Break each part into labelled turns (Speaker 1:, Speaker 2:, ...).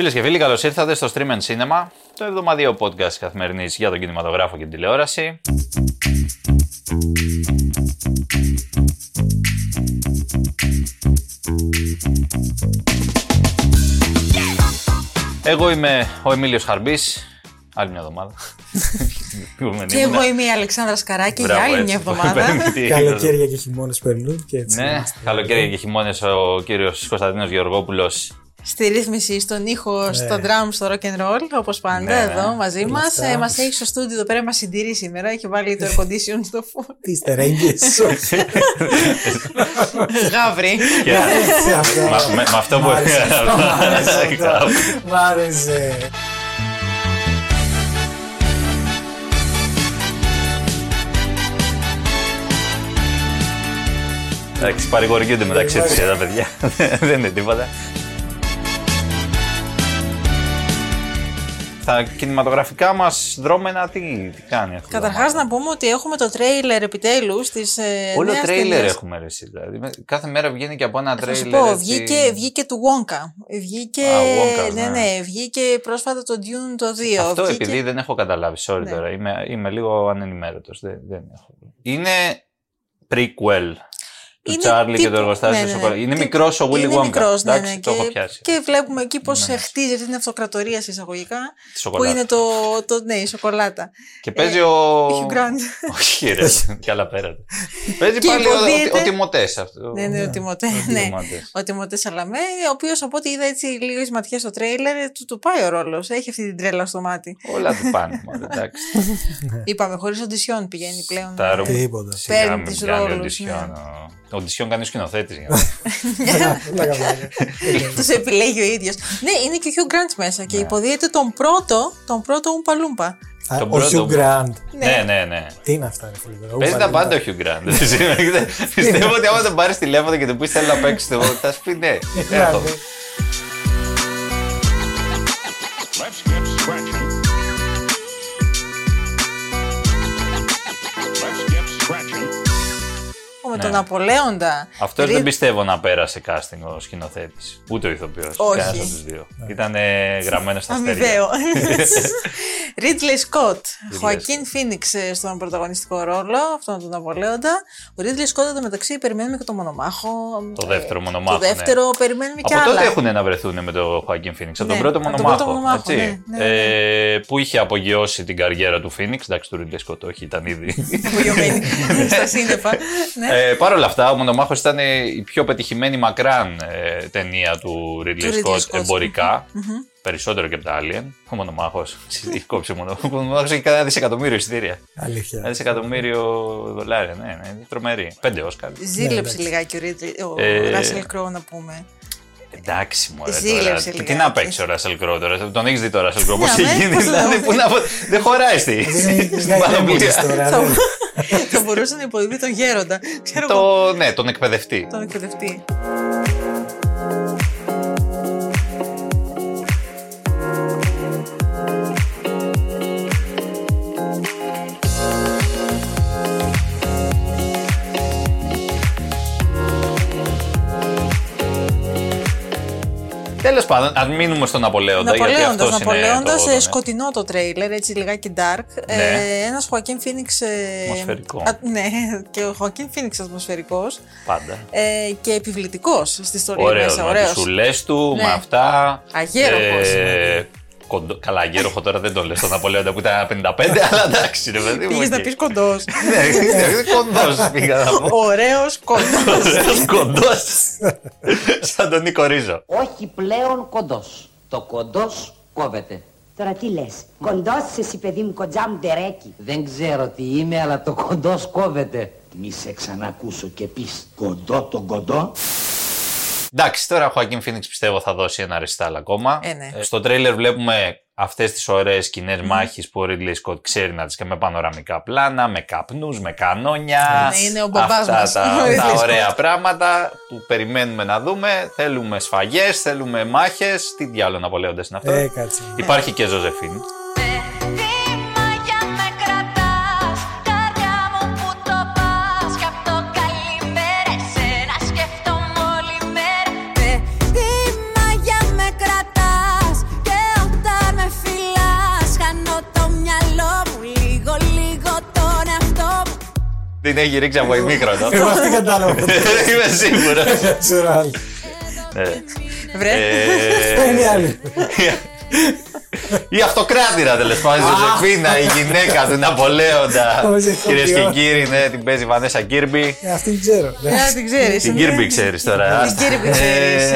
Speaker 1: Φίλες και φίλοι, καλώς ήρθατε στο Stream and Cinema, το εβδομαδιαίο podcast καθημερινής για τον κινηματογράφο και την τηλεόραση. Εγώ είμαι ο Εμίλιος Χαρμπής, άλλη μια εβδομάδα.
Speaker 2: και εγώ είμαι η Αλεξάνδρα Σκαράκη για άλλη μια εβδομάδα.
Speaker 3: Καλοκαίρια και χειμώνες περνούν και έτσι.
Speaker 1: Ναι, καλοκαίρια και χειμώνες ο κύριος Κωνσταντίνος Γεωργόπουλος
Speaker 2: στη ρύθμιση, στον ήχο, ναι. στο drum, στο rock and roll, όπως πάντα, ναι, εδώ ναι. μαζί μας. Ε, μας έχει στο στούντιο εδώ πέρα, μας συντηρεί σήμερα. Έχει βάλει το air condition στο φως.
Speaker 3: Τι στερέγγες.
Speaker 2: Γάβρι.
Speaker 1: Με αυτό που.
Speaker 3: Μ' άρεσε.
Speaker 1: Εντάξει, παρηγορικούνται μεταξύ τους τα παιδιά. Δεν είναι τίποτα. Τα κινηματογραφικά μας δρόμενα τι, τι κάνει αυτό;
Speaker 2: Καταρχάς να πούμε ότι έχουμε το τρέιλερ επιτέλους της. Ε,
Speaker 1: Όλο τρέιλερ έχουμε ρεσί. Δηλαδή. Κάθε μέρα βγαίνει και από ένα τρέιλερ.
Speaker 2: Θα πω, βγήκε, βγήκε του Wonka. Βγήκε, Α, Wonka, ναι, ναι, ναι, βγήκε πρόσφατα το Dune το 2.
Speaker 1: Αυτό
Speaker 2: βγήκε...
Speaker 1: επειδή δεν έχω καταλάβει. Sorry ναι. τώρα. Είμαι, είμαι λίγο ανενημέρωτος. Δεν, δεν έχω. Είναι prequel του Τσάρλι και το εργοστάσιο ναι, ναι, ναι. Είναι μικρός ο Willy Wonka. Μικρός, ναι, ναι.
Speaker 2: το
Speaker 1: έχω πιάσει.
Speaker 2: Και βλέπουμε εκεί πώς ναι. χτίζεται την αυτοκρατορία εισαγωγικά. Που είναι το, το, ναι, η σοκολάτα.
Speaker 1: Και παίζει ε, ο.
Speaker 2: Hugh Grant.
Speaker 1: Όχι, ρε. Κι άλλα πέρα. Παίζει πάλι ο Τιμωτές αυτό.
Speaker 2: Ναι, ναι, ο Τιμωτέ. Ο Τιμωτές Σαλαμέ, ο οποίος από ό,τι είδα έτσι λίγο ματιές στο τρέιλερ, του πάει ο ρόλος. Έχει αυτή την τρέλα στο μάτι.
Speaker 1: Όλα του πάνε.
Speaker 2: Είπαμε, χωρίς οντισιόν πηγαίνει πλέον.
Speaker 3: Τίποτα.
Speaker 2: Παίρνει τους ρόλους.
Speaker 1: Οντισιόν κάνει ο σκηνοθέτης.
Speaker 2: Τους επιλέγει ο ίδιος. Ναι, είναι και ο Hugh Grant μέσα και ναι. υποδίεται τον πρώτο, τον πρώτο Ουμπαλούμπα.
Speaker 3: Ο Hugh Grant.
Speaker 1: Ναι, ναι, ναι.
Speaker 3: Τι είναι αυτά, ρε φίλε.
Speaker 1: Παίζει τα πάντα ο Hugh Grant. Πιστεύω ότι άμα τον πάρεις τηλέφωνο και του πεις θέλει να παίξεις το θα σου πει ναι. Let's get scratching.
Speaker 2: με τον Απολέοντα.
Speaker 1: Αυτός δεν πιστεύω να πέρασε casting ο σκηνοθέτης. Ούτε ο ηθοποιός. Κανένας από τους δύο. Ναι. Ήταν γραμμένο στα αστέρια.
Speaker 2: Αμοιβαίο. Ρίτλε Σκοτ. Χωακίν Φίνιξ στον πρωταγωνιστικό ρόλο, αυτόν τον Απολέοντα. Ο Ρίτλε Σκοτ μεταξύ περιμένουμε και το μονομάχο.
Speaker 1: Το δεύτερο μονομάχο.
Speaker 2: Το δεύτερο ναι. περιμένουμε και
Speaker 1: από
Speaker 2: άλλα.
Speaker 1: τότε έχουν να βρεθούν με τον Χωακίν Φίνιξ. Από τον ναι, πρώτο μονομάχο. Ναι, ε, που είχε απογειώσει την καριέρα του Φίνιξ. Εντάξει, του Ρίτλε Σκοτ, όχι, ήταν ήδη.
Speaker 2: Απογειωμένη στα σύννεφα.
Speaker 1: Ε, Παρ' όλα αυτά, ο Μονομάχος ήταν η πιο πετυχημένη μακράν ε, ταινία του Ridley Scott εμπορικά. Mm-hmm. Περισσότερο και από τα Alien. Ο Μονομάχος. Κόψε μόνο. Ο Μονομάχος έχει κανένα δισεκατομμύριο εισιτήρια.
Speaker 3: Αλήθεια.
Speaker 1: Ένα δισεκατομμύριο δολάρια. Ναι, ναι, τρομερή. Πέντε Όσκαρ.
Speaker 2: Ζήλεψε ναι, λιγάκι ο Ράσελ Κρό να πούμε.
Speaker 1: Εντάξει, μου αρέσει. Τι να παίξει ο Ράσελ Κρό τώρα. Τον έχεις δει τώρα Ράσελ Κρό πώς έχει γίνει. Δηλαδή, δεν χωράει στην
Speaker 3: πανοπλία.
Speaker 2: Θα μπορούσε να υποδηθεί τον γέροντα.
Speaker 1: Ναι, τον εκπαιδευτή.
Speaker 2: Τον εκπαιδευτή.
Speaker 1: Πάντων, ας μείνουμε στον Ναπολέοντα.
Speaker 2: Ναπολέοντας, Ναπολέοντας, ε, σκοτεινό το τρέιλερ, έτσι λιγάκι dark. Ε, ναι. Ε, Ένας Χωακίν Φίνιξ. Ε,
Speaker 1: ατμοσφαιρικό.
Speaker 2: ναι, και ο Χωακίν Φίνιξ ατμοσφαιρικός.
Speaker 1: Πάντα.
Speaker 2: Ε, και επιβλητικός στη ιστορία
Speaker 1: ωραίος, μέσα. Ωραίος. Με του του, ναι. με αυτά.
Speaker 2: Αγέροχος. Ε,
Speaker 1: κοντό. Καλά, γέροχο τώρα δεν το λες στον Ναπολέοντα που ήταν 55, αλλά εντάξει, ρε παιδί
Speaker 2: μου. Πήγες να πεις κοντός.
Speaker 1: Ναι, κοντός πήγα να πω.
Speaker 2: Ωραίος κοντός.
Speaker 1: Ωραίος κοντός. Σαν τον Νίκο Ρίζο.
Speaker 4: Όχι πλέον κοντός. Το κοντός κόβεται.
Speaker 5: Τώρα τι λες, κοντός εσύ παιδί μου, κοντζά μου τερέκι.
Speaker 4: Δεν ξέρω τι είμαι, αλλά το κοντός κόβεται.
Speaker 5: Μη σε ξανακούσω και πεις κοντό τον κοντό.
Speaker 1: Εντάξει, τώρα ο Χωακίν Φίνιξ πιστεύω θα δώσει ένα ρεστάλ ακόμα.
Speaker 2: Ε, ναι.
Speaker 1: Ε, στο τρέιλερ βλέπουμε αυτές τις ωραίες κοινέ mm. μάχε που ο Ridley Scott ξέρει να τις κάνει με πανοραμικά πλάνα, με καπνούς, με κανόνια.
Speaker 2: Ναι, είναι ο μπαμπάς
Speaker 1: αυτά μας. τα, τα ωραία πράγματα που περιμένουμε να δούμε. Θέλουμε σφαγές, θέλουμε μάχες. Τι διάλογο να είναι αυτό.
Speaker 3: Ε, κάτσε.
Speaker 1: Υπάρχει και Ζωζεφίν. Έχει ρίξει από ημίχρονο.
Speaker 3: Εγώ αυτή κατάλαβα.
Speaker 1: Είμαι σίγουρος.
Speaker 3: Ξέρω άλλη.
Speaker 2: Βρε.
Speaker 1: Ε,
Speaker 3: Είναι η άλλη.
Speaker 1: Η αυτοκράτηρα τέλος πάντων, η Ζωζεφίνα, η γυναίκα του Ναπολέοντα.
Speaker 3: Πώς έχω
Speaker 1: Κυρίες
Speaker 3: πει,
Speaker 1: και
Speaker 3: ω.
Speaker 1: κύριοι, ναι, την παίζει η Βανέσα Κίρμπι.
Speaker 3: Ε, Αυτή την ξέρω.
Speaker 2: Ε, την ξέρεις.
Speaker 1: Την
Speaker 2: ναι.
Speaker 1: Κίρμπι ξέρεις τώρα.
Speaker 2: Την Κίρμπι ξέρεις.
Speaker 1: Ε,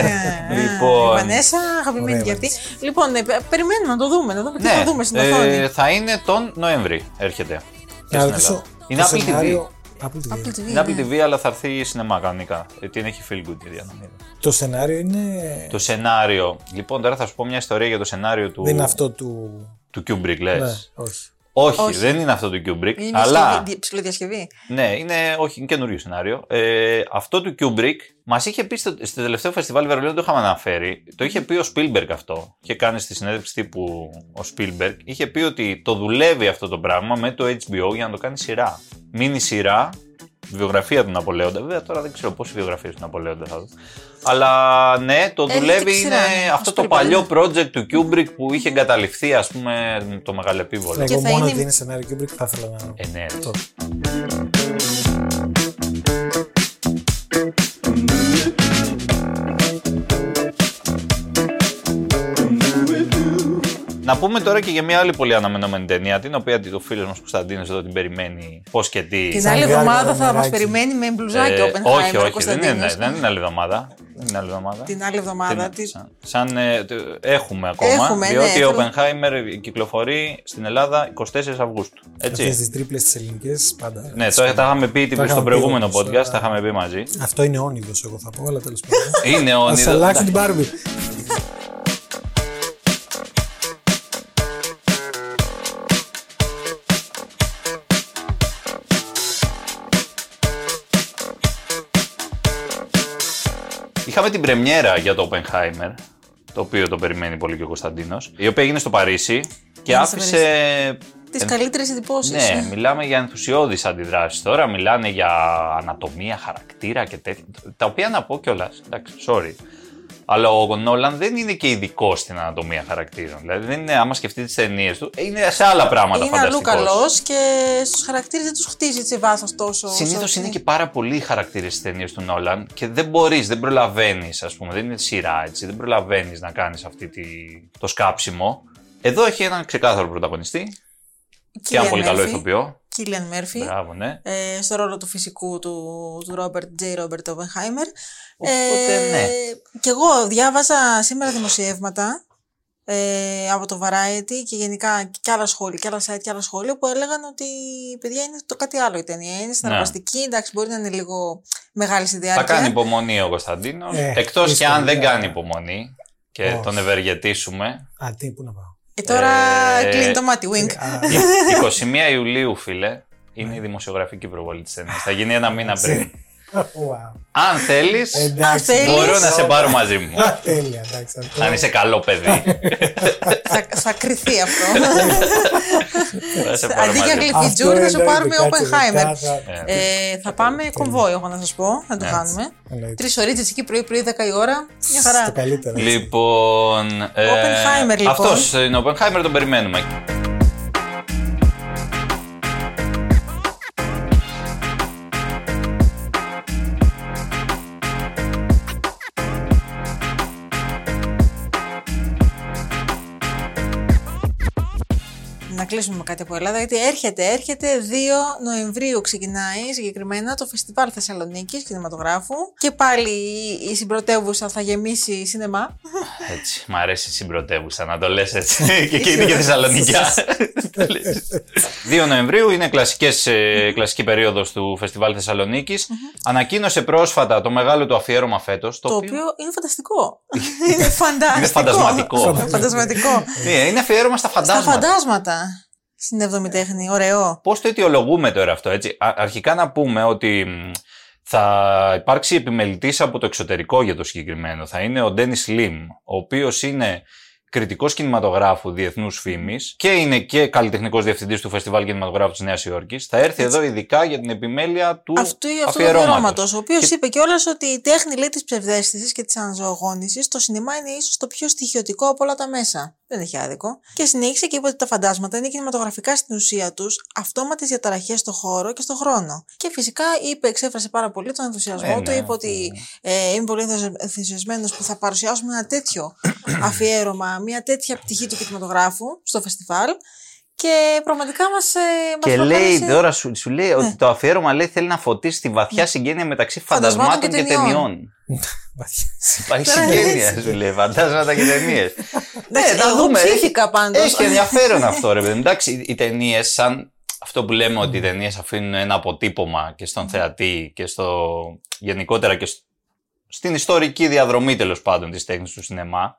Speaker 2: Ε, Η
Speaker 1: Λοιπόν.
Speaker 2: Βανέσα, αγαπημένη
Speaker 3: Ωραία,
Speaker 2: και αυτή. Λοιπόν, ε, πε- περιμένουμε να το δούμε, να δούμε τι
Speaker 1: Ναι,
Speaker 2: θα δούμε στην οθόνη.
Speaker 1: ε, θα είναι τον Νοέμβρη. Έρχεται. Και
Speaker 3: Να
Speaker 1: στην
Speaker 3: ρωτήσω.
Speaker 1: Ελλάδα. Είναι
Speaker 3: το
Speaker 1: Apple TV.
Speaker 3: Σενάριο- Apple TV.
Speaker 2: Apple TV,
Speaker 1: Είναι
Speaker 2: ναι.
Speaker 1: Apple TV, αλλά θα έρθει σινεμά κανονικά. Γιατί την έχει feel good η διανομή.
Speaker 3: Το σενάριο είναι.
Speaker 1: Το σενάριο. Λοιπόν, τώρα θα σου πω μια ιστορία για το σενάριο του,
Speaker 3: Δεν είναι αυτό του.
Speaker 1: του Kubrick, λες.
Speaker 3: Ναι, όχι.
Speaker 1: Όχι,
Speaker 2: Όχι.
Speaker 1: δεν είναι αυτό του Kubrick.
Speaker 2: Είναι
Speaker 1: αλλά.
Speaker 2: σχεδί- ψηλοδιασκευή.
Speaker 1: Ναι, είναι, όχι, είναι καινούριο σενάριο. Ε, αυτό του Kubrick μας είχε πει στο, στο τελευταίο φεστιβάλ Βερολίνου, το είχαμε αναφέρει. Το είχε πει ο Spielberg αυτό. Είχε κάνει στη συνέντευξη τύπου ο Spielberg. Είχε πει ότι το δουλεύει αυτό το πράγμα με το HBO για να το κάνει σειρά. Μίνι σειρά, βιογραφία του Ναπολέοντα. Βέβαια τώρα δεν ξέρω πόσες βιογραφίες του Ναπολέοντα θα δω. Αλλά ναι, το
Speaker 2: Έχει
Speaker 1: δουλεύει.
Speaker 2: και
Speaker 1: Είναι
Speaker 2: σειρά, ναι,
Speaker 1: αυτό
Speaker 2: ο
Speaker 1: το
Speaker 2: Spielberg,
Speaker 1: παλιό
Speaker 2: ναι.
Speaker 1: project του Kubrick που είχε εγκαταλειφθεί, ας πούμε, το μεγαλεπίβολο.
Speaker 2: Και
Speaker 3: Εγώ
Speaker 2: θα
Speaker 3: μόνο
Speaker 2: είναι-
Speaker 3: ότι είναι σενάριο Kubrick θα ήθελα να.
Speaker 1: Ε, ναι, ρε.
Speaker 3: Το-
Speaker 1: Να πούμε τώρα και για μια άλλη πολύ αναμενόμενη ταινία, την οποία ο φίλο μας Κωνσταντίνο εδώ την περιμένει πώς και τι.
Speaker 2: Την
Speaker 3: Σαν
Speaker 2: άλλη
Speaker 3: διάρκεια
Speaker 2: εβδομάδα θα μας
Speaker 3: μεράκι.
Speaker 2: περιμένει με μπλουζάκι
Speaker 1: Ε,
Speaker 2: ο
Speaker 1: όχι,
Speaker 2: Oppenheimer,
Speaker 1: όχι, δεν είναι,
Speaker 2: Κωνσταντίνος.
Speaker 1: δεν είναι άλλη εβδομάδα. Δεν είναι άλλη εβδομάδα.
Speaker 2: Την άλλη εβδομάδα.
Speaker 1: Τι-
Speaker 2: τι-
Speaker 1: Σαν, σαν, ε, τε- έχουμε ακόμα.
Speaker 2: Έχουμε, ναι,
Speaker 1: διότι ο
Speaker 2: θέλω-
Speaker 1: Oppenheimer κυκλοφορεί στην Ελλάδα 24 Αυγούστου.
Speaker 3: Αυτές
Speaker 1: Έτσι.
Speaker 3: τις τρίπλες τη ελληνικές πάντα.
Speaker 1: Ναι, το, τα είχαμε πει
Speaker 3: είχαμε
Speaker 1: στο
Speaker 3: πει
Speaker 1: προηγούμενο
Speaker 3: όμως,
Speaker 1: podcast,
Speaker 3: αλλά-
Speaker 1: τα είχαμε πει μαζί.
Speaker 3: Αυτό είναι όνειδος, εγώ θα πω, αλλά τέλος πάντων.
Speaker 1: Είναι
Speaker 3: Α
Speaker 1: όνειρο.
Speaker 3: αλλάξω την Barbie.
Speaker 1: Είχαμε την πρεμιέρα για το Oppenheimer, το οποίο το περιμένει πολύ και ο Κωνσταντίνος, η οποία έγινε στο Παρίσι και
Speaker 2: Έγινε στο
Speaker 1: άφησε.
Speaker 2: Τις
Speaker 1: εν-
Speaker 2: καλύτερες εντυπώσεις.
Speaker 1: Ναι, μιλάμε για ενθουσιώδεις αντιδράσεις τώρα, μιλάνε για ανατομία, χαρακτήρα και τέτοια, τα οποία να πω κιόλας. εντάξει, sorry. Αλλά ο Νόλαν δεν είναι και ειδικό στην ανατομία χαρακτήρων. Δηλαδή, δεν είναι, άμα σκεφτείτε τις ταινίες του, είναι σε άλλα πράγματα
Speaker 2: Είναι αλλού
Speaker 1: φανταστικός.
Speaker 2: καλός και στους χαρακτήρες δεν τους χτίζει έτσι βάθο τόσο.
Speaker 1: Συνήθως
Speaker 2: όσο-
Speaker 1: είναι και πάρα πολλοί χαρακτήρε στις ταινίες του Νόλαν και δεν μπορείς, δεν προλαβαίνεις, ας πούμε. Δεν είναι σειρά έτσι. Δεν προλαβαίνεις να κάνεις αυτή τη, το σκάψιμο. Εδώ έχει έναν ξεκάθαρο πρωταγωνιστή και ένα
Speaker 2: Cillian
Speaker 1: πολύ καλό
Speaker 2: Murphy.
Speaker 1: ηθοποιό.
Speaker 2: Κίλιαν Μέρφυ.
Speaker 1: Μπράβο, ναι.
Speaker 2: ε, στο ρόλο του φυσικού του, του Ρόμπερτ Τζέι Ρόμπερτ Οπενχάιμερ.
Speaker 1: Οπότε, ναι.
Speaker 2: Και εγώ διάβαζα σήμερα δημοσιεύματα ε, από το Variety και γενικά και άλλα σχόλια, και άλλα site και άλλα σχόλια που έλεγαν ότι παιδιά είναι το κάτι άλλο η ταινία. Είναι συναρπαστική, εντάξει, μπορεί να είναι λίγο μεγάλη στη
Speaker 1: Θα
Speaker 2: διάρκεια.
Speaker 1: κάνει υπομονή ο Κωνσταντίνος.
Speaker 3: Ε,
Speaker 1: Εκτός και
Speaker 3: δύσκολο,
Speaker 1: αν δεν
Speaker 3: ε.
Speaker 1: κάνει υπομονή και
Speaker 3: Όχι.
Speaker 1: τον ευεργετήσουμε.
Speaker 3: Α, τι, πού να πάω.
Speaker 2: Και τώρα
Speaker 1: Ε,
Speaker 2: κλείνει το μάτι, wink.
Speaker 3: Α,
Speaker 1: 21 Ιουλίου, φίλε, είναι η δημοσιογραφική προβολή της ταινίας. Θα γίνει ένα μήνα πριν.
Speaker 3: Wow.
Speaker 1: Αν θέλεις,
Speaker 3: Εντάξει.
Speaker 2: θέλεις.
Speaker 1: μπορώ να σε πάρω μαζί μου.
Speaker 3: Α, Τέλεια, εντάξει. αυτό.
Speaker 1: Αν είσαι καλό παιδί.
Speaker 2: θα, θα κρυθεί αυτό.
Speaker 1: θα σε πάρω
Speaker 2: Αντί για
Speaker 1: μαζί μου.
Speaker 2: γλυφιτζούρ θα σου
Speaker 3: εννοείται,
Speaker 2: πάρουμε
Speaker 3: κάτσε,
Speaker 2: Oppenheimer.
Speaker 3: μετά θα-
Speaker 2: Ε, θα πάμε κομβόι, εγώ να σας πω. Να το
Speaker 1: Ναι.
Speaker 2: κάνουμε.
Speaker 3: εννοείται.
Speaker 2: Τρεις ώρε εκεί πρωί-πρωί, 10 η ώρα. Μια χαρά.
Speaker 3: Το καλύτερο. έτσι.
Speaker 1: Λοιπόν. Ε,
Speaker 2: Oppenheimer, λοιπόν.
Speaker 1: Αυτός είναι ο Oppenheimer, τον περιμένουμε.
Speaker 2: Να κλείσουμε με κάτι από Ελλάδα, γιατί έρχεται, έρχεται 2 Νοεμβρίου ξεκινάει συγκεκριμένα το Φεστιβάλ Θεσσαλονίκης Κινηματογράφου. Και πάλι η- η συμπρωτεύουσα θα γεμίσει σινεμά.
Speaker 1: Έτσι, μ' αρέσει η συμπρωτεύουσα να το λες έτσι. και εκεί είναι και Θεσσαλονικιά. 2 Νοεμβρίου είναι κλασικές, ε, κλασική περίοδος του Φεστιβάλ Θεσσαλονίκης. Ανακοίνωσε πρόσφατα το μεγάλο του αφιέρωμα φέτος. Το,
Speaker 2: Το οποίο είναι φανταστικό. είναι φανταστικό.
Speaker 1: Είναι φαντασματικό.
Speaker 2: φαντασματικό.
Speaker 1: Ναι, είναι αφιέρωμα στα
Speaker 2: Στα
Speaker 1: φαντάσματα.
Speaker 2: Φαντάσματα. Στην 7η τέχνη. Ωραίο.
Speaker 1: Πώς το αιτιολογούμε τώρα αυτό, έτσι; Α- αρχικά να πούμε ότι μ, θα υπάρξει επιμελητής από το εξωτερικό για το συγκεκριμένο. Θα είναι ο Ντένις Λιμ, ο οποίος είναι κριτικός κινηματογράφου διεθνούς φήμης και είναι και καλλιτεχνικός διευθυντής του Φεστιβάλ Κινηματογράφου της Νέας Υόρκης. Θα έρθει εδώ ειδικά για την επιμέλεια του
Speaker 2: Αυτού, αυτού του
Speaker 1: αφιερώματος.
Speaker 2: αφιερώματος, ο οποίος
Speaker 1: Και-
Speaker 2: είπε κιόλας ότι η τέχνη λέει της ψευδέστησης και της αναζωογόνηση στο σινεμά είναι ίσως το πιο στοιχειωτικό από όλα τα μέσα. Δεν έχει άδικο. Και συνέχισε και είπε ότι τα φαντάσματα είναι κινηματογραφικά στην ουσία τους, αυτόματες διαταραχές στο χώρο και στο χρόνο. Και φυσικά είπε, εξέφρασε πάρα πολύ τον ενθουσιασμό
Speaker 1: Ε,
Speaker 2: του.
Speaker 1: ναι.
Speaker 2: Είπε ότι ε, είμαι πολύ ενθουσιασμένος που θα παρουσιάσουμε ένα τέτοιο αφιέρωμα, μια τέτοια πτυχή του κινηματογράφου στο φεστιβάλ. Και πραγματικά μας. Ε,
Speaker 1: Και
Speaker 2: μας
Speaker 1: λέει
Speaker 2: προκάλεσε-
Speaker 1: τώρα, σου, σου λέει
Speaker 2: Ναι.
Speaker 1: ότι το αφιέρωμα λέει, θέλει να φωτίσει τη βαθιά συγγένεια μεταξύ
Speaker 2: Φαντασμάτων
Speaker 1: φαντασμάτων
Speaker 2: και
Speaker 1: και
Speaker 2: ταινιών.
Speaker 1: ταινιών.
Speaker 3: Βαθιά.
Speaker 1: Υπάρχει
Speaker 2: Τώρα
Speaker 1: συγγένεια,
Speaker 2: έτσι.
Speaker 1: σου λέει. Φαντάσματα και ταινίες.
Speaker 2: Εντάξει, εγώ ψήθηκα πάντως.
Speaker 1: Έχει ενδιαφέρον αυτό, ρε παιδί. μου. Εντάξει, οι- οι ταινίες, σαν αυτό που λέμε ότι οι ταινίες αφήνουν ένα αποτύπωμα και στον θεατή και στο. γενικότερα και σ- στην ιστορική διαδρομή τέλος πάντων της τέχνης του σινεμά.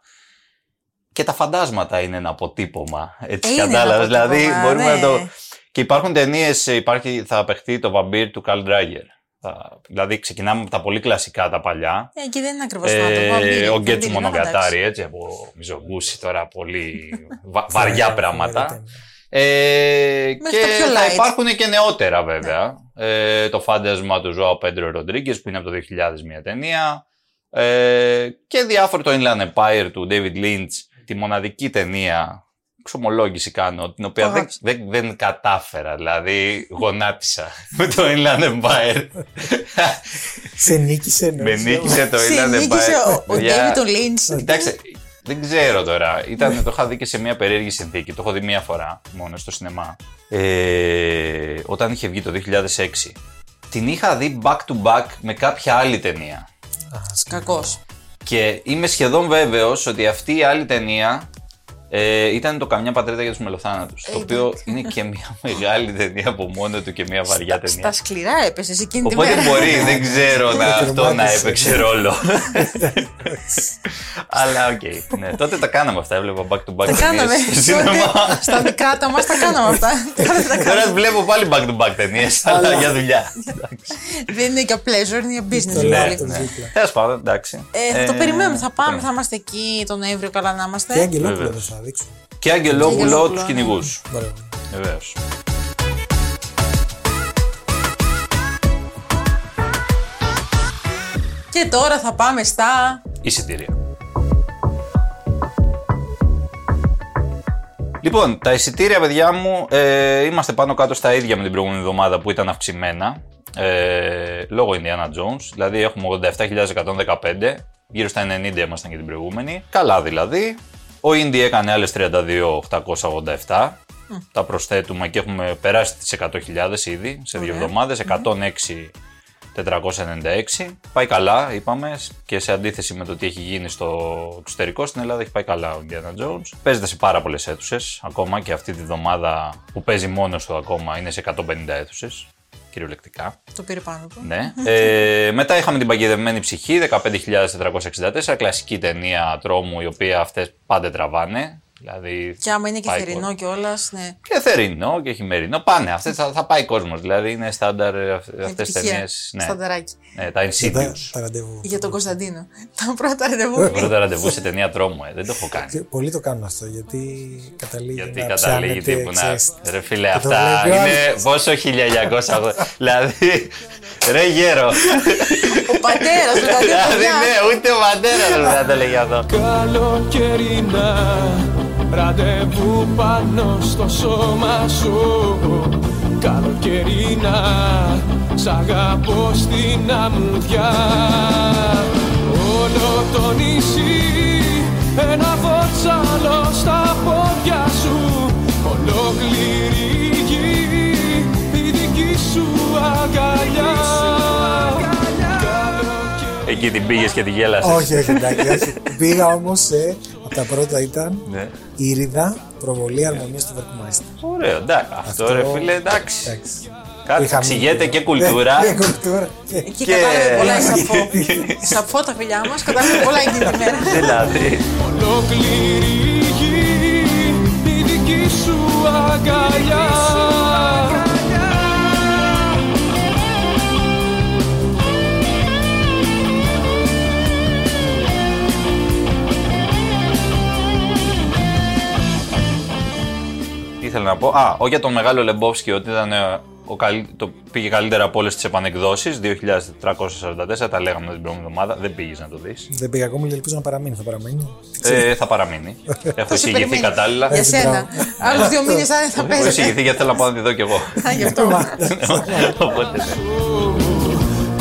Speaker 1: Και τα φαντάσματα είναι ένα αποτύπωμα. Έτσι
Speaker 2: Είναι ένα
Speaker 1: κατάλαβες; Δηλαδή,
Speaker 2: αποτύπωμα,
Speaker 1: μπορούμε
Speaker 2: ναι.
Speaker 1: να το. Και υπάρχουν ταινίες, υπάρχει, θα παιχτεί το βαμπύρ του Καλ Ντράγκερ. Θα- Δηλαδή, ξεκινάμε από τα πολύ κλασικά, τα παλιά.
Speaker 2: Ε, και δεν είναι ακριβώς
Speaker 1: Ε, ο Γκέτσου Μονογκατάρη, έτσι, από Μιζογκούση τώρα, πολύ βα- βαριά πράγματα. Ε, και
Speaker 2: τα πιο
Speaker 1: θα
Speaker 2: light.
Speaker 1: υπάρχουν και νεότερα βέβαια. Ε, το φάντασμα του Ζωάου Πέντρο Ροντρίγκες που είναι από το 2000 μια ταινία. Ε, και διάφορο το Inland Empire του David Lynch, τη μοναδική ταινία. Ξομολόγηση κάνω, την οποία δεν,
Speaker 2: Αγάπη.
Speaker 1: δεν, δεν κατάφερα. Δηλαδή, γονάτισα με το Inland Empire.
Speaker 3: Σε νίκησε
Speaker 1: με
Speaker 3: εννοείς.
Speaker 1: νίκησε το Inland
Speaker 2: Συνήκησε
Speaker 1: Empire.
Speaker 2: ο, ο
Speaker 1: Παιδιά,
Speaker 2: David ο Lynch.
Speaker 1: Κοιτάξτε, δεν ξέρω τώρα. Ήταν, το είχα δει και σε μια περίεργη συνθήκη. Το έχω δει μία φορά μόνο στο σινεμά. Ε, όταν είχε βγει το 2006. Την είχα δει back to back με κάποια άλλη ταινία.
Speaker 2: Κακό.
Speaker 1: Και είμαι σχεδόν βέβαιος ότι αυτή η άλλη ταινία ε, ήταν το Καμιά Πατρίδα για τους Μελλοθάνατους. το οποίο είναι και μια μεγάλη ταινία από μόνο του και μια βαριά ταινία.
Speaker 2: Στα σκληρά έπεσε εκείνη τη
Speaker 1: Οπότε
Speaker 2: μέρα.
Speaker 1: μπορεί, δεν ξέρω να, αυτό να
Speaker 3: Τερμάτισε.
Speaker 1: έπαιξε ρόλο. Αλλά οκ. ναι, τότε τα κάναμε αυτά. Έβλεπα back to back.
Speaker 2: Τα κάναμε.
Speaker 1: ταινίες στο σινεμά.
Speaker 2: Τότε, Στα μικρά μας τα κάναμε αυτά. Τώρα δεν τα κάναμε.
Speaker 1: Τώρα βλέπω πάλι back to back ταινίες, αλλά για δουλειά.
Speaker 2: Δεν είναι για pleasure, είναι για business.
Speaker 3: Το
Speaker 2: όλοι.
Speaker 3: λέω το
Speaker 2: Ναι.
Speaker 3: δίπλα.
Speaker 1: Τέλος πάντων, εντάξει.
Speaker 2: Ε, θα το
Speaker 1: Ε,
Speaker 2: περιμένουμε, θα πάμε,
Speaker 1: ναι.
Speaker 2: θα είμαστε εκεί τον Νοέμβριο, καλά να
Speaker 3: Και
Speaker 2: είμαστε.
Speaker 3: Αγγελόπουλο
Speaker 1: Βεβαίως.
Speaker 3: δεν θα δείξουν.
Speaker 1: Και Αγγελόπουλο
Speaker 2: Αγγελόπουλο,
Speaker 1: τους
Speaker 2: ναι.
Speaker 1: κυνηγούς.
Speaker 3: Μπράβο.
Speaker 1: Βεβαίως.
Speaker 2: Και τώρα θα πάμε στα.
Speaker 1: Εισιτήρια. Λοιπόν, τα εισιτήρια, παιδιά μου, ε, είμαστε πάνω κάτω στα ίδια με την προηγούμενη εβδομάδα που ήταν αυξημένα. Ε, λόγω Indiana Jones. Δηλαδή έχουμε 87.115. Γύρω στα 90 ήμασταν και την προηγούμενη. Καλά δηλαδή. Ο Indy έκανε άλλες 32.887. Τα προσθέτουμε και έχουμε περάσει τις 100.000 ήδη σε δύο
Speaker 2: Ωραία.
Speaker 1: εβδομάδες. 106 496. Πάει καλά, είπαμε, και σε αντίθεση με το τι έχει γίνει στο εξωτερικό, στην Ελλάδα έχει πάει καλά ο Indiana Jones. Παίζεται σε πάρα πολλές αίθουσες. Ακόμα και αυτή τη βδομάδα που παίζει μόνος του ακόμα είναι σε 150 αίθουσες. Κυριολεκτικά.
Speaker 2: Το πήρε πάνω του.
Speaker 1: Ναι. ε, μετά είχαμε την παγιδευμένη ψυχή, 15.464. Κλασική ταινία τρόμου, η οποία αυτές πάντα τραβάνε. Δηλαδή,
Speaker 2: Και άμα είναι και
Speaker 1: πάει
Speaker 2: θερινό
Speaker 1: κόσμος.
Speaker 2: κιόλας, ναι.
Speaker 1: Και θερινό και χειμερινό. Πάνε. Αυτές θα, θα πάει κόσμος. Δηλαδή είναι στάνταρ αυτές τι
Speaker 2: Επιτυχία.
Speaker 1: ταινίε. Ναι.
Speaker 2: Στανταράκι.
Speaker 1: ναι, τα
Speaker 3: Και τα,
Speaker 1: Insidious.
Speaker 3: τα ραντεβού.
Speaker 2: Για τον Κωνσταντίνο. Τα πρώτα ραντεβού.
Speaker 1: Πρώτο ραντεβού σε ταινία τρόμου, ε. δεν το έχω κάνει.
Speaker 3: Και Πολλοί το κάνουν αυτό γιατί καταλήγει
Speaker 1: Γιατί
Speaker 3: να
Speaker 1: καταλήγει
Speaker 3: ψάνεται,
Speaker 1: τύπου να.
Speaker 3: ξέρεις.
Speaker 1: Ρε φίλε,
Speaker 3: Και το
Speaker 1: αυτά
Speaker 3: βλέπει ο
Speaker 1: είναι.
Speaker 3: άλλος.
Speaker 1: Πόσο 1980. δηλαδή. Ρε γέρο.
Speaker 2: Ο πατέρας του, δηλαδή.
Speaker 1: δηλαδή,
Speaker 2: παιδιά.
Speaker 1: ναι, ούτε ο πατέρας δεν το έλεγε αυτό.
Speaker 6: Καλοκαιρινά Ραντεβού πάνω στο σώμα σου Καλοκαιρινά Σ' αγαπώ στην αμμουδιά Όλο το νησί Ένα βότσαλο στα πόδια σου Ολόκληρη η γη Η δική σου αγκαλιά Καλοκαιρινά
Speaker 1: Εκεί την πήγες και τη γέλασες.
Speaker 3: Όχι, όχι, εντάξει. όχι. Πήγα όμως σε. Από τα πρώτα ήταν
Speaker 1: Ναι.
Speaker 3: Ήριδα προβολή αρμονία του Βερκμάιστερ.
Speaker 1: Ωραίο, εντάξει. Αυτό ρε φίλε, εντάξει. Κάτι
Speaker 3: Είχαμε-
Speaker 1: εξηγείται και κουλτούρα.
Speaker 3: Ναι, και κουλτούρα. Και-
Speaker 2: Εκεί
Speaker 1: Και-
Speaker 2: κατάλαβε πολλά η Σαφώ. Σαφώ τα φιλιά μας, κατάλαβε πολλά εκείνη τη μέρα.
Speaker 1: δηλαδή.
Speaker 6: Ολόκληρη η γη, η δική σου αγκαλιά
Speaker 1: να πω. Α, όχι για τον μεγάλο Λεμπόφσκι ότι ήταν ε, ο καλύ... το πήγε καλύτερα από όλες τις επανεκδόσεις. 2444, τα λέγαμε την προηγούμενη εβδομάδα. Δεν πήγες να το δεις.
Speaker 3: Δεν πήγα ακόμη και ελπίζω να παραμείνει. Θα παραμείνει.
Speaker 1: Ε, θα παραμείνει. Έχω
Speaker 2: Το σε
Speaker 1: εισηγηθεί
Speaker 2: περιμένει.
Speaker 1: κατάλληλα.
Speaker 2: Για σένα. Άλλους δύο μήνες θα, θα
Speaker 1: Έχω
Speaker 2: παίζετε.
Speaker 1: εισηγηθεί γιατί θέλω να πάω να τη δω κι εγώ.
Speaker 2: Α, γι' αυτό.
Speaker 1: Οπότε, ναι.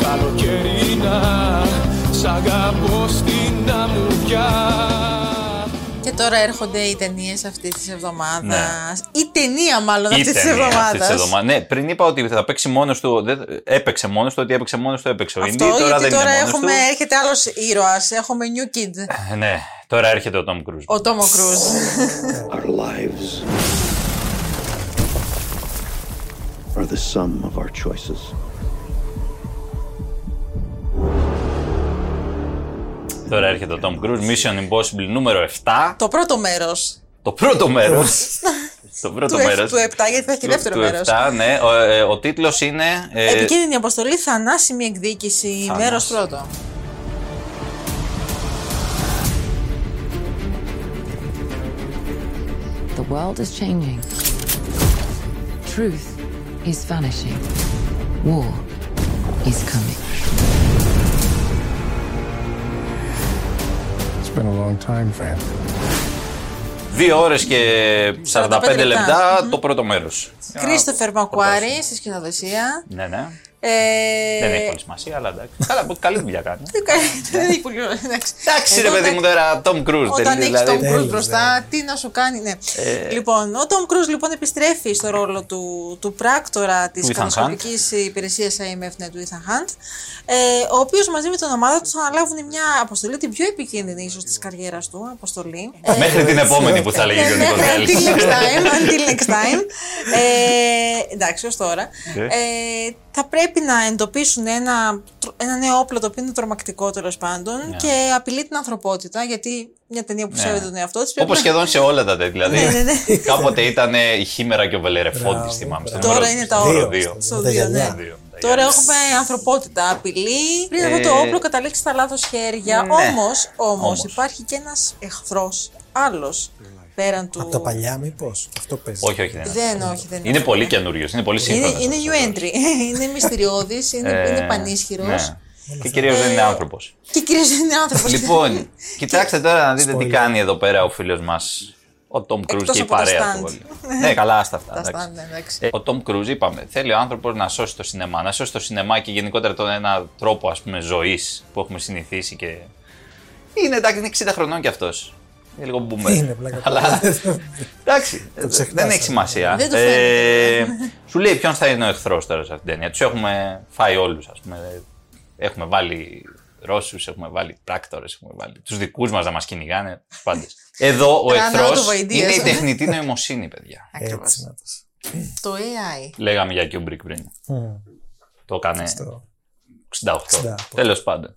Speaker 6: Καλοκαιρίνα Σ' αγαπώ στην αμμουδιά
Speaker 2: Και τώρα έρχονται οι ταινίες αυτής της εβδομάδας.
Speaker 1: Ναι.
Speaker 2: Η ταινία, μάλλον αυτής της
Speaker 1: Ήταν αυτής της
Speaker 2: εβδομάδας.
Speaker 1: εβδομάδας. Ναι, πριν είπα ότι θα παίξει μόνος του. Δεν, έπαιξε μόνος του, ότι έπαιξε μόνος του, έπαιξε ο
Speaker 2: Αυτό
Speaker 1: Ινδί. Τώρα
Speaker 2: γιατί
Speaker 1: δεν
Speaker 2: τώρα
Speaker 1: είναι μόνος
Speaker 2: έχουμε,
Speaker 1: του.
Speaker 2: έρχεται άλλος ήρωας. Έχουμε New Kid.
Speaker 1: Ε, Ναι, τώρα έρχεται ο Τόμ Κρούζ.
Speaker 2: Ο Τόμο Κρούζ.
Speaker 7: Our lives are the sum of our choices.
Speaker 1: Τώρα έρχεται ο Τόμ Κρούζ. Mission Impossible νούμερο 7.
Speaker 2: Το πρώτο μέρος.
Speaker 1: Το πρώτο μέρος. το πρώτο
Speaker 2: Του,
Speaker 1: μέρος.
Speaker 2: F- του 7, γιατί θα έχει δεύτερο μέρος.
Speaker 1: 7, ναι. Ο, ε, ο τίτλος είναι. ε,
Speaker 2: Επικίνδυνη αποστολή, θανάσιμη εκδίκηση,
Speaker 1: Θανάσιμη.
Speaker 2: μέρος πρώτο.
Speaker 8: The world is changing. Truth is vanishing. War is coming.
Speaker 9: Been a long time, Fran.
Speaker 1: Δύο ώρες και 45,
Speaker 2: 45
Speaker 1: λεπτά,
Speaker 2: λεπτά.
Speaker 1: το πρώτο μέρος.
Speaker 2: Κρίστοφερ Μακουάρη στη σκηνοθεσία.
Speaker 1: Ναι, ναι.
Speaker 2: Ε,
Speaker 1: Δεν έχει πολύ σημασία, αλλά εντάξει. Καλά, καλή δουλειά κάνει.
Speaker 2: Δεν έχει πολύ εντάξει.
Speaker 1: Εντάξει, ρε
Speaker 2: Εδώ,
Speaker 1: παιδί μου τώρα, Tom Cruise.
Speaker 2: Όταν
Speaker 1: δεν
Speaker 2: έχεις
Speaker 1: είναι,
Speaker 2: τον
Speaker 1: δηλαδή.
Speaker 2: Κρούζ
Speaker 3: Τέλος,
Speaker 2: μπροστά, τι να σου κάνει, ναι.
Speaker 1: Ε.
Speaker 2: Λοιπόν, ο Τόμ Κρούζ λοιπόν επιστρέφει στο ρόλο του, του πράκτορα της
Speaker 1: Ethan
Speaker 2: κατασκοπική υπηρεσίας IMF, ναι, του Ethan Hunt, ε, ο οποίος μαζί με την ομάδα τους θα αναλάβουν μια αποστολή, την πιο επικίνδυνη ίσως της καριέρας του αποστολή. Ε,
Speaker 1: Μέχρι την επόμενη που θα έλεγε και ο
Speaker 2: ναι,
Speaker 1: Νίκο
Speaker 2: ναι,
Speaker 1: Βέλης.
Speaker 2: Until next time. Until next time. Ε, εντάξει, ως τώρα.
Speaker 1: Ναι.
Speaker 2: Ε, θα πρέπει να εντοπίσουν ένα, ένα νέο όπλο το οποίο είναι τρομακτικό τέλος πάντων και απειλεί την ανθρωπότητα. Γιατί μια ταινία που
Speaker 1: Ναι.
Speaker 2: σέβεται τον εαυτό της.
Speaker 1: Όπως σχεδόν σε όλα τα τέτοια. Δηλαδή,
Speaker 2: Ναι, ναι, ναι.
Speaker 1: κάποτε ήταν η Χήμερα και ο Βελερεφόντη,
Speaker 3: Μπράβο,
Speaker 1: θυμάμαι. στο
Speaker 2: Τώρα
Speaker 1: νούμερο-
Speaker 2: είναι τα
Speaker 1: στο νούμερο
Speaker 2: όρια.
Speaker 1: δύο.
Speaker 2: Στο
Speaker 3: Με τα
Speaker 2: δύο, ναι.
Speaker 3: γυαλιά.
Speaker 1: Δύο, τα
Speaker 2: Τώρα
Speaker 1: γυαλιά.
Speaker 2: έχουμε ανθρωπότητα απειλή. Πριν αυτό
Speaker 1: Ε,
Speaker 2: το όπλο καταλήξει στα λάθος χέρια.
Speaker 1: ναι.
Speaker 2: Όμως, όμως,
Speaker 1: Όμως.
Speaker 2: υπάρχει και ένας εχθρός άλλος πέραν του.
Speaker 3: Από τα παλιά, μήπως; Αυτό παίζει.
Speaker 1: Όχι, όχι, δεν είναι.
Speaker 2: Δεν, όχι, δεν
Speaker 1: Είναι πολύ καινούριο, είναι πολύ
Speaker 2: Είναι,
Speaker 1: σύγχρονο.
Speaker 2: είναι new entry. είναι μυστηριώδης, είναι, είναι πανίσχυρος.
Speaker 1: Ε, Ναι. Και κυρίως δεν είναι άνθρωπος.
Speaker 2: Και κυρίως δεν είναι άνθρωπος.
Speaker 1: Λοιπόν, κοιτάξτε τώρα να δείτε τι
Speaker 3: Spoiler.
Speaker 1: κάνει εδώ πέρα ο φίλος μας. Ο Τόμ Κρούζ
Speaker 2: Εκτός
Speaker 1: και η
Speaker 2: από τα
Speaker 1: παρέα
Speaker 2: stand.
Speaker 1: του. όλοι. ναι, καλά, άστα αυτά.
Speaker 2: Τα
Speaker 1: εντάξει.
Speaker 2: stand, ναι, εντάξει.
Speaker 1: Ε, Ο Τόμ Κρούζ, είπαμε, θέλει ο άνθρωπος να σώσει το σινεμά. Να σώσει το σινεμά και γενικότερα τον ένα τρόπο ας πούμε ζωής που έχουμε συνηθίσει και. Είναι εντάξει, είναι 60 χρονών κι αυτός. Είναι λίγο μπούμερ.
Speaker 3: Είναι, πλάκα.
Speaker 1: Αλλά. εντάξει,
Speaker 3: ξεχνάς,
Speaker 1: δεν έχει
Speaker 3: ε.
Speaker 1: σημασία.
Speaker 2: Δεν του
Speaker 1: Ε, σου λέει ποιον θα είναι ο εχθρός τώρα σε αυτήν την ταινία. Τους έχουμε φάει όλους, ας πούμε. Έχουμε βάλει Ρώσους, έχουμε βάλει πράκτορε, έχουμε βάλει τους δικούς μας να μας κυνηγάνε. Τους πάντες. Εδώ ο
Speaker 2: Ρανάτο
Speaker 1: εχθρός
Speaker 2: Βοηδίας.
Speaker 1: είναι η τεχνητή νοημοσύνη, παιδιά.
Speaker 2: Ακριβώς.
Speaker 3: Έτσι να το. σ-
Speaker 2: Το AI.
Speaker 1: Λέγαμε για Kubrick πριν.
Speaker 3: Μμ.
Speaker 1: Το έκανε
Speaker 3: Στο-
Speaker 1: 68.
Speaker 3: 60.
Speaker 1: Τέλος πάντων.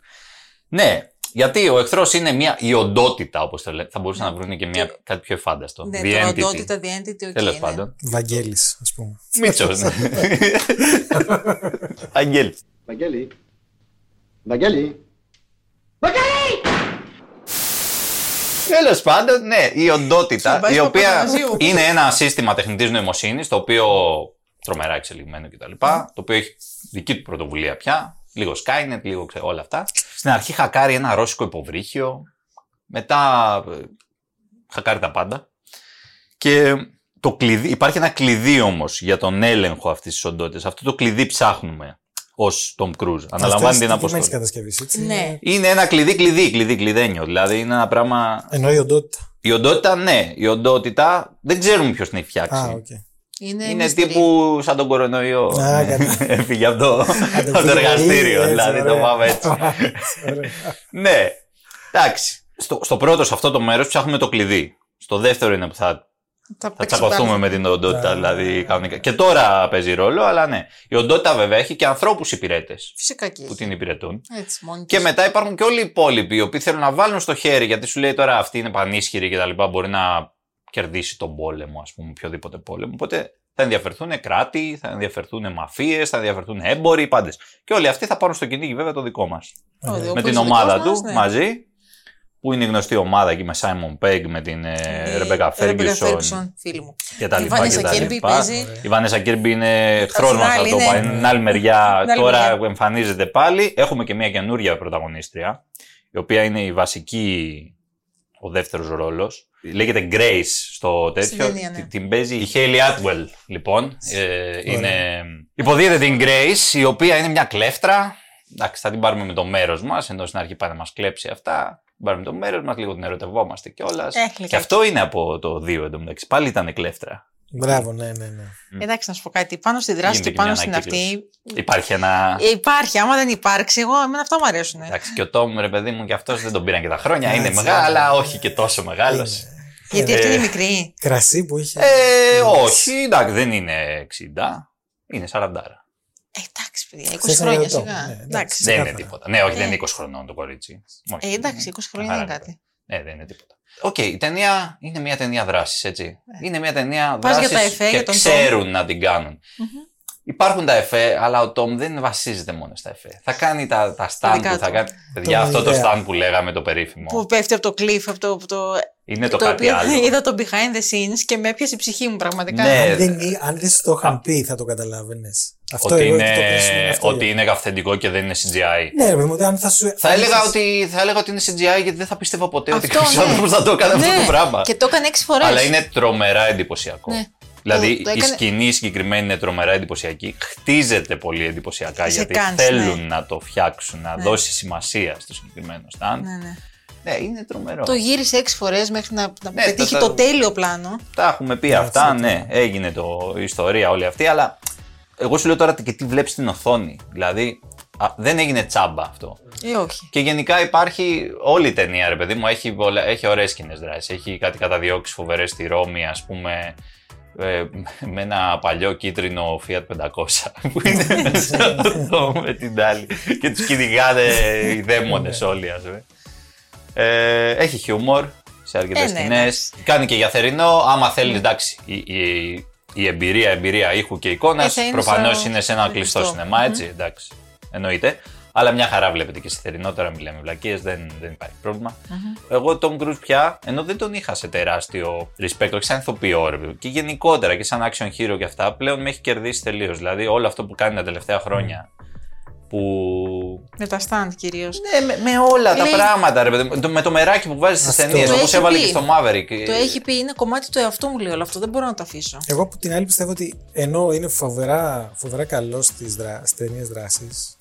Speaker 1: Ναι, γιατί ο εχθρός είναι μια η οντότητα, όπως το λένε. Θα μπορούσαν να βρουν και μια, κάτι πιο εφάνταστο.
Speaker 2: Ναι,
Speaker 1: The
Speaker 2: το
Speaker 1: entity.
Speaker 2: οντότητα, the entity, okay,
Speaker 1: Τέλος
Speaker 2: ναι.
Speaker 1: πάντων.
Speaker 3: Βαγγέλης, ας πούμε.
Speaker 1: Μίτσο. ναι. Αγγέλη.
Speaker 7: Βαγγέλη. Βαγγέλη.
Speaker 1: Τέλος πάντων, ναι, η οντότητα,
Speaker 2: Συμπάσχει
Speaker 1: η οποία
Speaker 2: Παπαναζίου.
Speaker 1: είναι ένα σύστημα τεχνητής νοημοσύνης, το οποίο τρομερά εξελιγμένο κτλ. Το οποίο έχει δική του πρωτοβουλία πια. Λίγο Skynet, λίγο ξέ, όλα αυτά. Στην αρχή χακάρει ένα ρώσικο υποβρύχιο. Μετά ε, χακάρει τα πάντα. Και το κλειδί, υπάρχει ένα κλειδί όμως για τον έλεγχο αυτής της οντότητας. Αυτό το κλειδί ψάχνουμε ως Tom Cruise. Αναλαμβάνει την αποστολή.
Speaker 3: κατασκευής, έτσι.
Speaker 2: Ναι.
Speaker 1: Είναι ένα κλειδί, κλειδί, κλειδί, κλειδένιο. Δηλαδή είναι ένα πράγμα.
Speaker 3: Εννοεί η οντότητα.
Speaker 1: Η οντότητα, ναι. Η οντότητα δεν ξέρουμε ποιος την έχει φτιάξει.
Speaker 3: Α, οκ.
Speaker 2: Είναι,
Speaker 1: Είναι
Speaker 2: mystery.
Speaker 1: τύπου σαν τον κορονοϊό.
Speaker 3: Α, καλά.
Speaker 1: Έφυγε από το, από το
Speaker 3: πήγε
Speaker 1: εργαστήριο.
Speaker 3: πολύ,
Speaker 1: Δηλαδή
Speaker 3: έτσι,
Speaker 1: το
Speaker 3: ωραία.
Speaker 1: πάμε έτσι.
Speaker 3: Ωραία.
Speaker 1: ναι. Εντάξει. Στο, στο πρώτο, σε αυτό το μέρος, ψάχνουμε το κλειδί. Στο δεύτερο είναι που θα,
Speaker 2: Θα,
Speaker 1: θα
Speaker 2: παίξει
Speaker 1: τσακωθούμε
Speaker 2: μπάλα.
Speaker 1: με την οντότητα. δηλαδή, κανονικά. Και τώρα παίζει ρόλο, αλλά ναι. Η οντότητα βέβαια έχει και ανθρώπους υπηρέτες
Speaker 2: Φυσικά και
Speaker 1: που
Speaker 2: έχει.
Speaker 1: την υπηρετούν.
Speaker 2: Έτσι, μόνη
Speaker 1: Και
Speaker 2: της.
Speaker 1: μετά υπάρχουν και όλοι οι υπόλοιποι, οι οποίοι θέλουν να βάλουν στο χέρι, γιατί σου λέει τώρα αυτή είναι πανίσχυρη και τα λοιπά, μπορεί να κερδίσει τον πόλεμο, ας πούμε, οποιοδήποτε πόλεμο. Οπότε θα ενδιαφερθούν κράτη, θα ενδιαφερθούν μαφίες, θα ενδιαφερθούν έμποροι, πάντες. Και όλοι αυτοί θα πάρουν στο κυνήγι, βέβαια, το δικό μας.
Speaker 2: Ο
Speaker 1: Με
Speaker 2: οποίος
Speaker 1: την
Speaker 2: ο
Speaker 1: ομάδα
Speaker 2: δικός
Speaker 1: του
Speaker 2: μας, ναι.
Speaker 1: μαζί. που είναι η γνωστή ομάδα εκεί με Simon Pegg, με την ε, Rebecca Ferguson
Speaker 2: Ferguson, φίλη μου.
Speaker 1: και τα
Speaker 2: Η
Speaker 1: λοιπά
Speaker 2: Vanessa
Speaker 1: και τα
Speaker 2: Kirby
Speaker 1: λοιπά.
Speaker 2: παίζει.
Speaker 1: Η Βανέσα Κίρμπι είναι εχθρός
Speaker 2: Απ' την
Speaker 1: μας, θα
Speaker 2: άλλη
Speaker 1: το
Speaker 2: είναι-
Speaker 1: πω. Είναι την άλλη μεριά.
Speaker 2: Την άλλη
Speaker 1: Τώρα
Speaker 2: μεριά.
Speaker 1: που εμφανίζεται πάλι. Έχουμε και μια καινούρια πρωταγωνίστρια, η οποία είναι η βασική, ο δεύτερος ρόλος. Λέγεται Grace στο τέτοιο.
Speaker 2: ταινία, ναι.
Speaker 1: Την- Την παίζει η Hayley Atwell, λοιπόν. Ε, είναι... Υποδίεται την Grace, η οποία είναι μια κλέφτρα. Εντάξει, θα την πάρουμε με το μέρος μας, ενώ στην αρχή πάει να μας κλέψει αυτά. Την πάρουμε με το μέρος μας, λίγο την ερωτευόμαστε κιόλας.
Speaker 2: Ε,
Speaker 1: και
Speaker 2: λιγάκι.
Speaker 1: αυτό είναι από το 2 εντωμεταξύ. Πάλι ήταν κλέφτρα.
Speaker 3: Μπράβο, ναι, ναι, ναι.
Speaker 2: Εντάξει, να σου πω κάτι. Πάνω στη δράση
Speaker 1: Γίνεται
Speaker 2: και
Speaker 1: και
Speaker 2: πάνω
Speaker 1: μια
Speaker 2: στην
Speaker 1: ανακύκλωση.
Speaker 2: αυτή.
Speaker 1: Υπάρχει ένα.
Speaker 2: ε, Υπάρχει, άμα δεν υπάρξει, εγώ εμένα αυτά μου αρέσουν.
Speaker 1: Εντάξει, και ο Tom, ρε παιδί μου, και αυτός δεν τον πήραν και τα χρόνια. είναι
Speaker 3: Έτσι,
Speaker 1: μεγάλο,
Speaker 3: ναι.
Speaker 1: αλλά όχι και τόσο μεγάλος.
Speaker 2: Γιατί
Speaker 1: ε,
Speaker 2: αυτή είναι μικρή.
Speaker 3: Κρασί που είχε.
Speaker 1: Ε, όχι, εντάξει, δεν είναι 60. Είναι 40.
Speaker 2: Ε, εντάξει, παιδιά, 20
Speaker 3: Ξέρεις,
Speaker 2: χρόνια
Speaker 3: αναρωτώ.
Speaker 2: σιγά.
Speaker 3: Ναι, εντάξει.
Speaker 2: Εντάξει.
Speaker 1: Δεν είναι
Speaker 3: Ξεκάθαρα.
Speaker 1: τίποτα. Ναι, όχι, δεν
Speaker 2: Ε.
Speaker 1: είναι 20 χρονών το κορίτσι. Όχι.
Speaker 2: Ε, εντάξει, 20 χρόνια
Speaker 1: Άρα,
Speaker 2: είναι κάτι.
Speaker 1: Ναι, δεν είναι τίποτα. Οκ, η ταινία είναι μια ταινία δράσης, έτσι. Είναι μια ταινία
Speaker 2: Ναι. Πας για
Speaker 1: δράσης
Speaker 2: τα εφέ,
Speaker 1: και
Speaker 2: για τον
Speaker 1: ξέρουν να την κάνουν. Υπάρχουν τα εφέ, αλλά ο Τόμ δεν βασίζεται μόνο στα εφέ. Θα κάνει τα, τα stand
Speaker 2: δικά
Speaker 1: που θα
Speaker 2: του.
Speaker 1: κάνει. Παιδιά,
Speaker 3: Τον
Speaker 1: αυτό το
Speaker 3: ιδέα.
Speaker 1: stand που λέγαμε το περίφημο.
Speaker 2: Που πέφτει από το cliff, από το. από το...
Speaker 1: Είναι το,
Speaker 2: το
Speaker 1: κάτι
Speaker 2: οποίο
Speaker 1: άλλο.
Speaker 2: είδα το behind the scenes και με έπιασε η ψυχή μου πραγματικά.
Speaker 1: Ναι,
Speaker 3: Αν δεν, αν δεν σου το είχαν πει, θα το καταλάβαινες. Αυτό
Speaker 1: ότι
Speaker 3: εγώ
Speaker 1: είναι,
Speaker 3: το κρίσιμο είναι αυτό.
Speaker 1: ότι είναι αυθεντικό και δεν είναι CGI.
Speaker 3: Ναι, ρε παιδί μου, αν θα σου.
Speaker 1: Θα έλεγα, ότι, θα έλεγα ότι είναι CGI γιατί δεν θα πίστευα ποτέ ότι
Speaker 2: Αυτό,
Speaker 1: κάποιος
Speaker 2: ναι.
Speaker 1: άνθρωπος θα το έκανε αυτό
Speaker 2: Ναι,
Speaker 1: το πράγμα.
Speaker 2: Και το έκανε 6 φορές.
Speaker 1: Αλλά είναι τρομερά εντυπωσιακό.
Speaker 2: Ναι.
Speaker 1: Δηλαδή
Speaker 2: Το- το
Speaker 1: η
Speaker 2: έκανε-
Speaker 1: σκηνή συγκεκριμένη είναι τρομερά εντυπωσιακή. Χτίζεται πολύ εντυπωσιακά
Speaker 2: Σε
Speaker 1: γιατί
Speaker 2: κάνεις,
Speaker 1: θέλουν
Speaker 2: ναι.
Speaker 1: να το φτιάξουν, να δώσει σημασία στο συγκεκριμένο stand.
Speaker 2: Ναι, ναι.
Speaker 1: Ναι, είναι τρομερό.
Speaker 2: Το γύρισε 6 φορές μέχρι να, να
Speaker 1: Ναι,
Speaker 2: πετύχει
Speaker 1: το-
Speaker 2: το,
Speaker 1: το-
Speaker 2: τέλειο πλάνο.
Speaker 1: Τα έχουμε πει αυτά, ναι, έγινε το, η ιστορία όλη αυτή, αλλά εγώ σου λέω τώρα και τι βλέπεις στην οθόνη. Δηλαδή α, δεν έγινε τσάμπα αυτό.
Speaker 2: Ε, όχι.
Speaker 1: Και γενικά υπάρχει όλη η ταινία, ρε παιδί μου, έχει, πολλά- έχει ωραίες σκηνές δράσεις. Έχει κάτι καταδιώξεις φοβερές στη Ρώμη, ας πούμε, ε, με ένα παλιό κίτρινο Fiat 500 που είναι μέσα εδώ με την άλλη και τους κυνηγάνε οι δαίμονες όλοι, ας πούμε. Ε, έχει χιούμορ σε αρκετές
Speaker 2: Ε, ναι,
Speaker 1: σκηνές. Κάνει και για θερινό, άμα θέλει, εντάξει, η, η, η εμπειρία, εμπειρία ήχου και εικόνας
Speaker 2: Ε, θα είναι
Speaker 1: προφανώς
Speaker 2: στο-
Speaker 1: είναι σε ένα
Speaker 2: στο
Speaker 1: κλειστό
Speaker 2: κλειστό.
Speaker 1: σινεμά, έτσι, εντάξει, εννοείται. Αλλά μια χαρά βλέπετε και στη θερινό, τώρα μιλάμε βλακίες, δεν, δεν υπάρχει πρόβλημα. Εγώ τον Cruise πια, ενώ δεν τον είχα σε τεράστιο respect, όχι σαν ηθοποιό, ρε, παιδί μου, και γενικότερα και σαν action hero και αυτά, πλέον με έχει κερδίσει τελείως. Δηλαδή όλο αυτό που κάνει τα τελευταία χρόνια. Που.
Speaker 2: Με τα stand κυρίως.
Speaker 1: Ναι, με, με όλα τα
Speaker 2: Λέει-
Speaker 1: πράγματα, ρε παιδί μου. Το- Με το μεράκι που βάζει στις
Speaker 3: Αυτό.
Speaker 1: ταινίες,
Speaker 2: Το
Speaker 1: όπως
Speaker 2: έχει
Speaker 1: έβαλε
Speaker 2: πει.
Speaker 1: και στο Maverick.
Speaker 2: Το έχει πει, είναι κομμάτι του εαυτού μου, λέει όλο αυτό. Δεν μπορώ να το αφήσω.
Speaker 3: Εγώ από την άλλη πιστεύω ότι ενώ είναι φοβερά, φοβερά καλό στις δρα... ταινίες δράσης,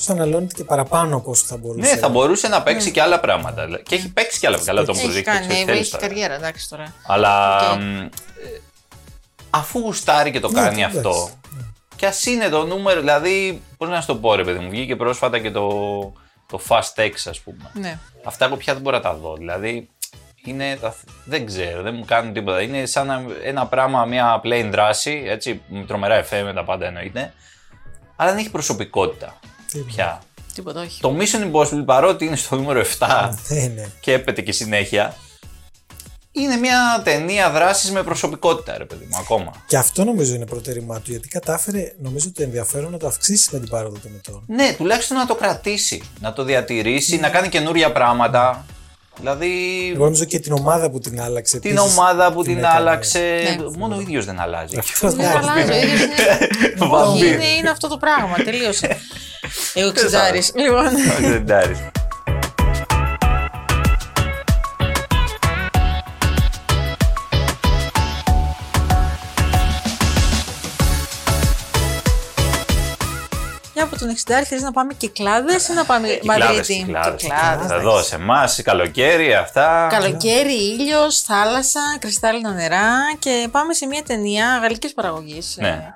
Speaker 3: ίσως αναλώνεται και παραπάνω από όσο θα μπορούσε.
Speaker 1: Ναι, θα μπορούσε να παίξει και άλλα πράγματα. Και έχει παίξει και άλλα πράγματα. Καλά, τον
Speaker 2: Έχει
Speaker 1: Cruise
Speaker 2: κάνει,
Speaker 1: παίξει ό,τι
Speaker 2: έχει
Speaker 1: θέλεις τώρα.
Speaker 2: καριέρα, εντάξει τώρα.
Speaker 1: Αλλά
Speaker 2: Οκ.
Speaker 1: μ, ε, αφού γουστάρει και το
Speaker 3: Ναι,
Speaker 1: κάνει
Speaker 3: εντάξει.
Speaker 1: αυτό, και ας είναι το νούμερο, δηλαδή, πώς να σου το πω, ρε παιδί μου, βγήκε πρόσφατα και το, το Fast X, ας πούμε.
Speaker 2: Ναι.
Speaker 1: Αυτά εγώ πια δεν μπορώ να τα δω. Δηλαδή, είναι, τα- δεν ξέρω, δεν μου κάνουν τίποτα. Είναι σαν ένα, ένα πράγμα, μια plain δράση, έτσι, με τρομερά εφέ με τα πάντα εννοείται, αλλά δεν έχει προσωπικότητα
Speaker 3: Τίποτα.
Speaker 1: Πια.
Speaker 2: Τίποτα, όχι.
Speaker 1: Το Mission Impossible, παρότι είναι στο νούμερο 7,
Speaker 3: Ναι, ναι.
Speaker 1: και έπεται και συνέχεια. Είναι μια ταινία δράσης με προσωπικότητα, ρε παιδί μου, ακόμα.
Speaker 3: Και αυτό νομίζω είναι προτέρημά του, γιατί κατάφερε νομίζω το ενδιαφέρον να το αυξήσει με την πάροδο των ετών.
Speaker 1: Ναι, τουλάχιστον να το κρατήσει, να το διατηρήσει, να κάνει καινούργια πράγματα. Δηλαδή,
Speaker 3: Εγώ νομίζω και την ομάδα που την άλλαξε.
Speaker 1: την
Speaker 3: επίσης,
Speaker 1: ομάδα που την,
Speaker 3: έκανες.
Speaker 1: άλλαξε.
Speaker 2: Ναι.
Speaker 1: Μόνο ο ίδιος δεν αλλάζει.
Speaker 3: Αυτό
Speaker 2: Δεν
Speaker 3: ναι.
Speaker 2: αλλάζει, ο ίδιος είναι.
Speaker 1: Βαμπύρ.
Speaker 2: Όχι, είναι, είναι αυτό το πράγμα, τελείωσε. Εγώ ξετζάρι. Λοιπόν.
Speaker 1: Δεν τάρεις.
Speaker 2: Για από τον 60 θες να πάμε Κυκλάδες ή να πάμε
Speaker 1: Κυκλάδες,
Speaker 2: Μαδρίτη;
Speaker 1: κυκλάδες.
Speaker 2: Κυκλάδες.
Speaker 1: Εδώ σε εμάς, καλοκαίρι, αυτά.
Speaker 2: Καλοκαίρι, ήλιος, θάλασσα, κρυστάλλινα νερά και πάμε σε μια ταινία γαλλικής παραγωγής.
Speaker 1: Ναι.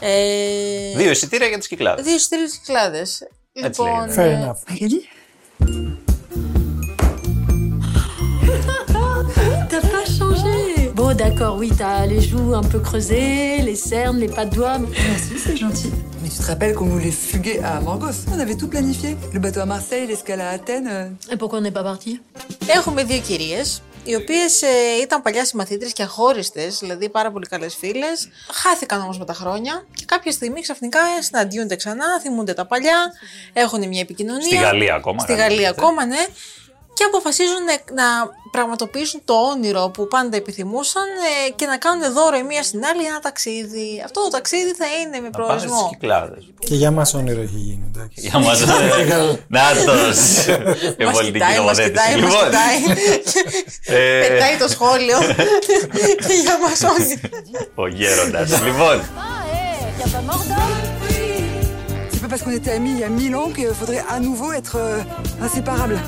Speaker 2: Ε,
Speaker 1: Δύο εισιτήρια για τις κυκλάδες.
Speaker 2: Δύο στήλες κυκλάδες.
Speaker 1: Έτσι
Speaker 2: Λοιπόν,
Speaker 1: λέγεται.
Speaker 3: Fair
Speaker 2: ε,
Speaker 3: enough.
Speaker 9: D'accord, oui, t'as les joues un peu creusées, les cernes, les pas de doigts. mais-
Speaker 10: Merci, c'est gentil. Mais tu te rappelles qu'on voulait fuguer à Morgos On avait tout planifié. Le bateau à Marseille, l'escale à Athènes. euh.
Speaker 9: Et pourquoi on n'est pas parti;
Speaker 2: Έχουμε δύο κυρίες, οι οποίες ε, ήταν παλιά συμμαθήτρες και αχώριστες, δηλαδή πάρα πολύ καλές φίλες. Χάθηκαν όμως με τα χρόνια και κάποια στιγμή ξαφνικά συναντιούνται ξανά, θυμούνται τα παλιά, έχουν μια επικοινωνία.
Speaker 1: Στη Γαλλία ακόμα,
Speaker 2: Στη
Speaker 1: γαλλική,
Speaker 2: Γαλλία
Speaker 1: έτσι.
Speaker 2: ακόμα, ναι. Και αποφασίζουν να, να πραγματοποιήσουν το όνειρο που πάντα επιθυμούσαν ε, και να κάνουν δώρο η μία στην άλλη ένα ταξίδι. Αυτό το ταξίδι θα είναι με
Speaker 1: Να πάνε στις
Speaker 2: προορισμό.
Speaker 1: Κυκλάδες.
Speaker 3: Και για μας όνειρο έχει γίνει. εντάξει.
Speaker 1: Για μας. Νάτος. Η
Speaker 2: Μας
Speaker 1: πολιτική
Speaker 2: κοιτάει, μας
Speaker 1: νομοθέτηση.
Speaker 2: κοιτάει, μας
Speaker 1: Λοιπόν,
Speaker 2: κοιτάει.
Speaker 1: ε,
Speaker 2: Πετάει το σχόλιο και για μας όνειρο.
Speaker 1: Ο γέροντας. Λοιπόν,
Speaker 10: C'est pas parce qu'on était amis il y a mille ans qu'il faudrait à nouveau être euh, inséparables.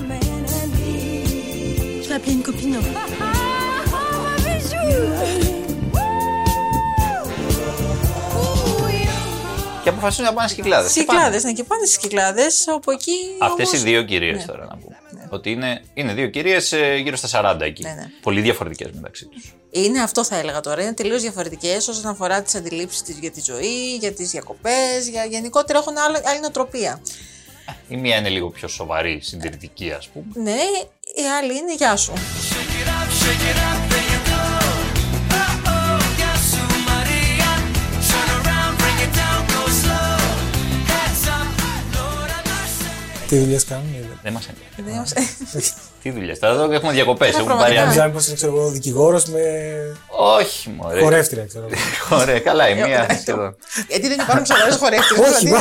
Speaker 9: Je vais appeler une copine.
Speaker 1: και αποφασίζουν να πάνε στις Κυκλάδες.
Speaker 2: Στι
Speaker 1: Και πάνε;
Speaker 2: Κυκλάδες, ναι, και πάνε στις Κυκλάδες, όπου εκεί.
Speaker 1: Αυτές
Speaker 2: όμως-
Speaker 1: οι δύο κυρίες
Speaker 2: Ναι.
Speaker 1: τώρα να πούμε. Ότι είναι, είναι δύο κυρίες ε, γύρω στα 40 εκεί.
Speaker 2: Ναι, ναι.
Speaker 1: Πολύ διαφορετικές μεταξύ τους.
Speaker 2: Είναι αυτό θα έλεγα τώρα. Είναι τελείως διαφορετικές όσον αφορά τις αντιλήψεις της για τη ζωή, για τις διακοπές, για γενικότερα έχουν άλλο, άλλη νοοτροπία.
Speaker 1: Η μία είναι λίγο πιο σοβαρή, συντηρητική ας πούμε.
Speaker 2: Ναι, η άλλη είναι γεια σου.
Speaker 3: Τι δουλειές κάνουν. είδε.
Speaker 1: Δεν μας ενδιαφέρει.
Speaker 2: Δεν είμαστε-
Speaker 1: Τι δουλειές. Τώρα εδώ έχουμε διακοπές. Έχουν πάρει
Speaker 2: πραγματικά.
Speaker 1: άδεια.
Speaker 3: Νόμιζα μήπω είναι ξέρω εγώ δικηγόρος με
Speaker 1: Όχι μωρέ.
Speaker 3: χορεύτρια, ξέρω εγώ.
Speaker 1: Ωραία, καλά η μία σχεδόν.
Speaker 2: Γιατί δεν υπάρχουν σοβαρέ χορεύτες.
Speaker 3: Όχι, μα.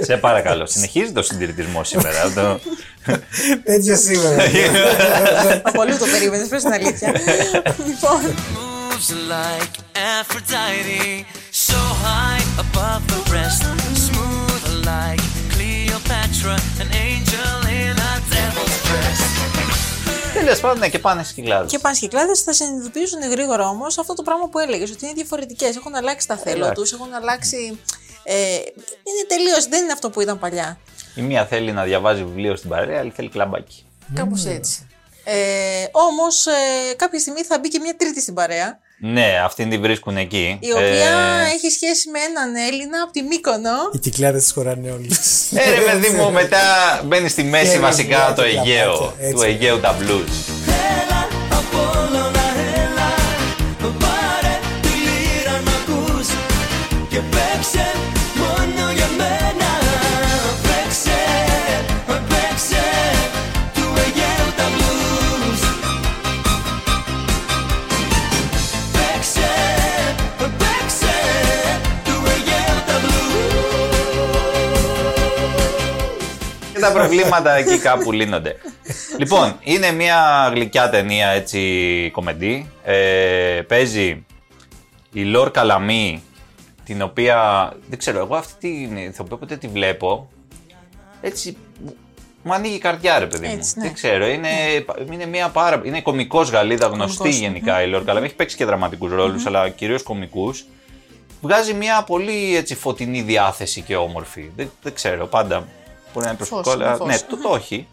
Speaker 1: Σε παρακαλώ, συνεχίζει το συντηρητισμό σήμερα. Το-
Speaker 3: Τέτοιο σήμερα.
Speaker 2: Πολύ το περίμενε, πες την αλήθεια. λοιπόν,
Speaker 6: moves like Aphrodite, so high above the rest, smooth like Cleopatra, an angel in a devil's dress.
Speaker 1: Τέλος πάντων, ναι, και πάνε στις κυκλάδες.
Speaker 2: και πάνε κυκλάδες θα συνειδητοποιήσουν γρήγορα όμως αυτό το πράγμα που έλεγες, ότι είναι διαφορετικές. Έχουν αλλάξει τα θέλω
Speaker 1: Εντάξει.
Speaker 2: τους, έχουν αλλάξει. Ε, είναι τελείως, δεν είναι αυτό που ήταν παλιά.
Speaker 1: Η μία θέλει να διαβάζει βιβλίο στην παρέα, η άλλη θέλει κλαμπάκι.
Speaker 2: Κάπως έτσι. Ε, Όμως ε, κάποια στιγμή θα μπει και μια τρίτη στην παρέα,
Speaker 1: Ναι, αυτήν την βρίσκουν εκεί.
Speaker 2: η οποία
Speaker 1: Ε,
Speaker 2: έχει σχέση με έναν Έλληνα από τη Μύκονο.
Speaker 3: Οι κυκλάδες τι χωράνε όλοι.
Speaker 1: Ε, ρε παιδί μου, μετά μπαίνει στη μέση
Speaker 3: Και
Speaker 1: βασικά
Speaker 3: βιβλία
Speaker 1: το
Speaker 3: και
Speaker 1: Αιγαίο.
Speaker 3: κλαμπάκια,
Speaker 1: Του
Speaker 3: έτσι.
Speaker 1: Αιγαίου τα blues.
Speaker 6: Τα
Speaker 1: προβλήματα εκεί κάπου λύνονται. λοιπόν, είναι μια γλυκιά ταινία έτσι κομεντή. Ε, παίζει η Λόρ Καλαμή, την οποία δεν ξέρω, εγώ αυτή την ηθοποιό ποτέ τη βλέπω. Έτσι μου- μου ανοίγει η καρδιά, ρε παιδί μου.
Speaker 2: Έτσι, ναι.
Speaker 1: Δεν ξέρω, είναι, είναι μια πάρα. Είναι κωμικό Γαλλίδα, γνωστή
Speaker 2: Κωμικός,
Speaker 1: γενικά η Λόρ Καλαμή. Έχει παίξει και δραματικούς ρόλους, αλλά κυρίως κωμικού. Βγάζει μια πολύ έτσι, φωτεινή διάθεση και όμορφη. Δεν, δεν ξέρω, πάντα. Μπορεί να είναι προσωπικό,
Speaker 2: Φως,
Speaker 1: αλλά
Speaker 2: φως.
Speaker 1: ναι, το, το έχει.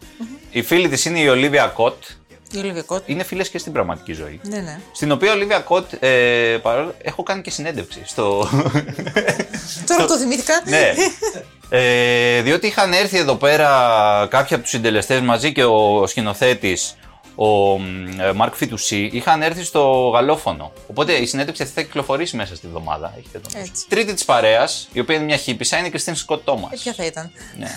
Speaker 1: Η φίλη της είναι η Ολίβια Κότ.
Speaker 2: Η Ολίβια Κότ.
Speaker 1: Είναι φίλες και στην πραγματική ζωή.
Speaker 2: Ναι, ναι.
Speaker 1: Στην οποία Ολίβια Κότ, ε, παρόλο, έχω κάνει και συνέντευξη στο.
Speaker 2: Τώρα το θυμήθηκα.
Speaker 1: ναι. Ε, διότι είχαν έρθει εδώ πέρα κάποιοι από τους συντελεστές μαζί και ο σκηνοθέτης, ο μ, ε, Μαρκ Φιτουσί, είχαν έρθει στο γαλλόφωνο. Οπότε η συνέντευξη αυτή θα κυκλοφορήσει μέσα στη βδομάδα. Έχετε το νου.
Speaker 2: Έτσι.
Speaker 1: Τρίτη της παρέας, η οποία είναι μια χύπησα, είναι η Κριστίν Σκοτ Τόμα.
Speaker 2: Ε, ποια θα ήταν.
Speaker 1: Ναι.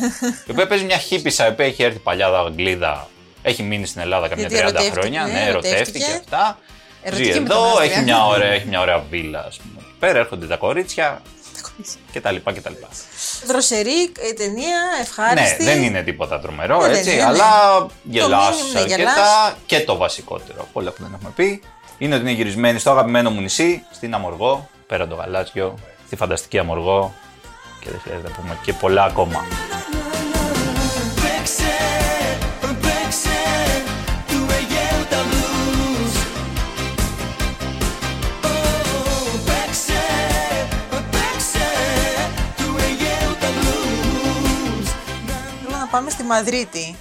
Speaker 1: η οποία παίζει μια χύπησα, η οποία έχει έρθει παλιά Αγγλίδα, έχει μείνει στην Ελλάδα καμιά 30
Speaker 2: Γιατί ερωτεύτηκε,
Speaker 1: χρόνια.
Speaker 2: ναι,
Speaker 1: Ναι, ερωτεύτηκε
Speaker 2: ερωτεύτηκε.
Speaker 1: αυτά.
Speaker 2: Ερωτική
Speaker 1: Ζει εδώ,
Speaker 2: μετανάστρια.
Speaker 1: έχει μια, ωραία, έχει μια ωραία βίλα, ας πούμε. εκεί Πέρα έρχονται τα κορίτσια και τα λοιπά και τα λοιπά.
Speaker 2: Δροσερή ε, ταινία, ευχάριστη.
Speaker 1: Ναι, δεν είναι τίποτα τρομερό,
Speaker 2: Ναι, δεν
Speaker 1: έτσι,
Speaker 2: είναι, ναι.
Speaker 1: αλλά γελάς
Speaker 2: μήνυμα, ναι,
Speaker 1: αρκετά
Speaker 2: γελάς.
Speaker 1: και το βασικότερο από όλα που δεν έχουμε πει είναι ότι είναι γυρισμένη στο αγαπημένο μου νησί, στην Αμοργό, πέραν το γαλάζιο, στη φανταστική Αμοργό και δεν χρειάζεται να πούμε και πολλά ακόμα.
Speaker 2: Πάμε στη Μαδρίτη.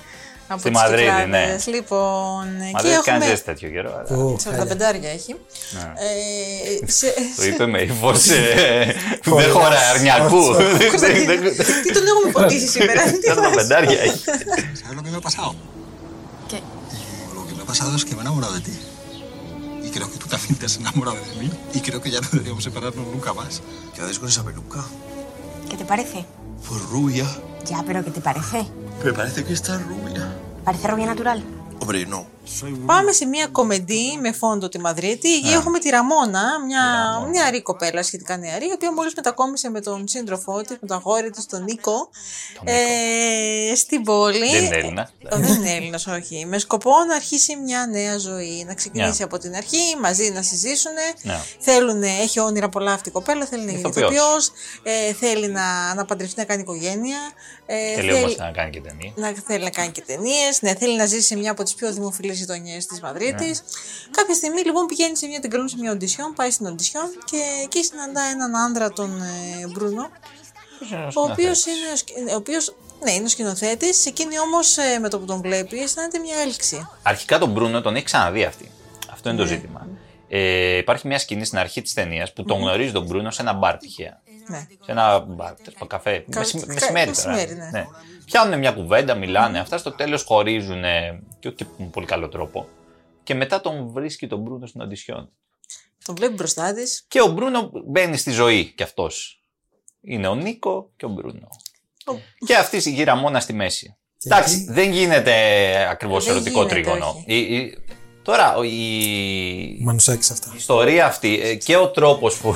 Speaker 2: Από
Speaker 1: Στη
Speaker 2: τις
Speaker 1: Μαδρίτη,
Speaker 2: Κυκλάδες.
Speaker 1: ναι.
Speaker 2: Λοιπόν,
Speaker 1: Μα
Speaker 2: εκεί
Speaker 1: δεν κάνει
Speaker 2: έχουμε...
Speaker 1: ζέστη τέτοιο καιρό. αλλά
Speaker 2: 45 έχει.
Speaker 1: Ναι.
Speaker 2: Ε, σε...
Speaker 1: Το είπε με ύφο. Δεν χωράει αρνιακού.
Speaker 2: Τι τον έχουμε ποτίσει σήμερα. τι
Speaker 1: Τα
Speaker 2: μας-
Speaker 1: πεντάρια έχει.
Speaker 11: ¿Sabes lo que me ha pasado?
Speaker 9: ¿Qué?
Speaker 11: Lo que me ha pasado es que me he enamorado de ti. Y creo que tú también te has enamorado de mí. Y creo que ya no deberíamos separarnos nunca más. ¿Qué haces con esa peluca?
Speaker 5: ¿Qué te parece?
Speaker 11: Pues rubia.
Speaker 5: Ya, pero ¿qué te parece?
Speaker 11: Me parece que está rubia.
Speaker 12: Parece rubia natural.
Speaker 11: Hombre, no.
Speaker 2: Πάμε σε μια κομμεντή με φόντο τη Μαδρίτη. Εκεί έχουμε τη Ραμόνα, μια νεαρή κοπέλα, σχετικά νεαρή, η οποία μόλις μετακόμισε με τον σύντροφό της, με τον αγόρι της, τον Νίκο, ε, στην πόλη.
Speaker 1: Δεν είναι Έλληνα.
Speaker 2: Ε, δεν είναι Έλληνας, όχι. Με σκοπό να αρχίσει μια νέα ζωή. Να ξεκινήσει
Speaker 1: Ναι.
Speaker 2: από την αρχή, μαζί να συζήσουν.
Speaker 1: Ναι.
Speaker 2: Θέλουν, έχει όνειρα πολλά αυτή η κοπέλα, θέλει να γίνει
Speaker 1: Ηθοποιός.
Speaker 2: ηθοποιός, ε, θέλει να, να παντρευτεί, να κάνει οικογένεια. Ε,
Speaker 1: Θέλει όμως να κάνει και ταινία.
Speaker 2: να θέλει να κάνει και ταινίες, ναι, θέλει να ζήσει σε μια από τις πιο δημοφιλείς γειτονιές της Μαδρίτης.
Speaker 1: Ναι.
Speaker 2: Κάποια στιγμή λοιπόν πηγαίνει σε μια, την καλούν σε μια οντισιόν, πάει στην οντισιόν και εκεί συναντά έναν άντρα, τον ε, Μπρούνο, ο οποίος είναι, ο σκη- ο οποίος, ναι, είναι ο σκηνοθέτης. Εκείνη όμως με το που τον βλέπεις αισθάνεται μια έλξη.
Speaker 1: Αρχικά τον Μπρούνο τον έχει ξαναδεί αυτή. Αυτό είναι το
Speaker 2: Ναι.
Speaker 1: ζήτημα. Ε, υπάρχει μια σκηνή στην αρχή της ταινίας που τον
Speaker 2: Μμμ.
Speaker 1: γνωρίζει τον Μπρούνο σε ένα μπαρ τυχαία.
Speaker 2: Ναι.
Speaker 1: Σε ένα μπαρ, τέλος πάντων, καφέ.
Speaker 2: Κα-
Speaker 1: Μεσημ-
Speaker 2: κα-
Speaker 1: μεσημέρι τώρα.
Speaker 2: μεσημέρι, ναι.
Speaker 1: Πιάνουν μια κουβέντα, μιλάνε. Αυτά στο τέλος χωρίζουν και όχι και με πολύ καλό τρόπο. Και μετά τον βρίσκει τον Μπρούνο στην οντισιόν.
Speaker 2: Τον βλέπει μπροστά της.
Speaker 1: Και ο Μπρούνο μπαίνει στη ζωή κι αυτός. Είναι ο Νίκο και ο Μπρούνο. Και αυτή η γυραμόνα στη μέση. Εντάξει, δεν γίνεται ακριβώς
Speaker 3: Δεν
Speaker 1: ερωτικό
Speaker 3: γίνεται,
Speaker 1: τρίγωνο.
Speaker 3: όχι.
Speaker 1: Η- η- Τώρα, ο- η
Speaker 3: Μανουσάκης αυτά.
Speaker 1: η ιστορία αυτή ε, και ο τρόπος που.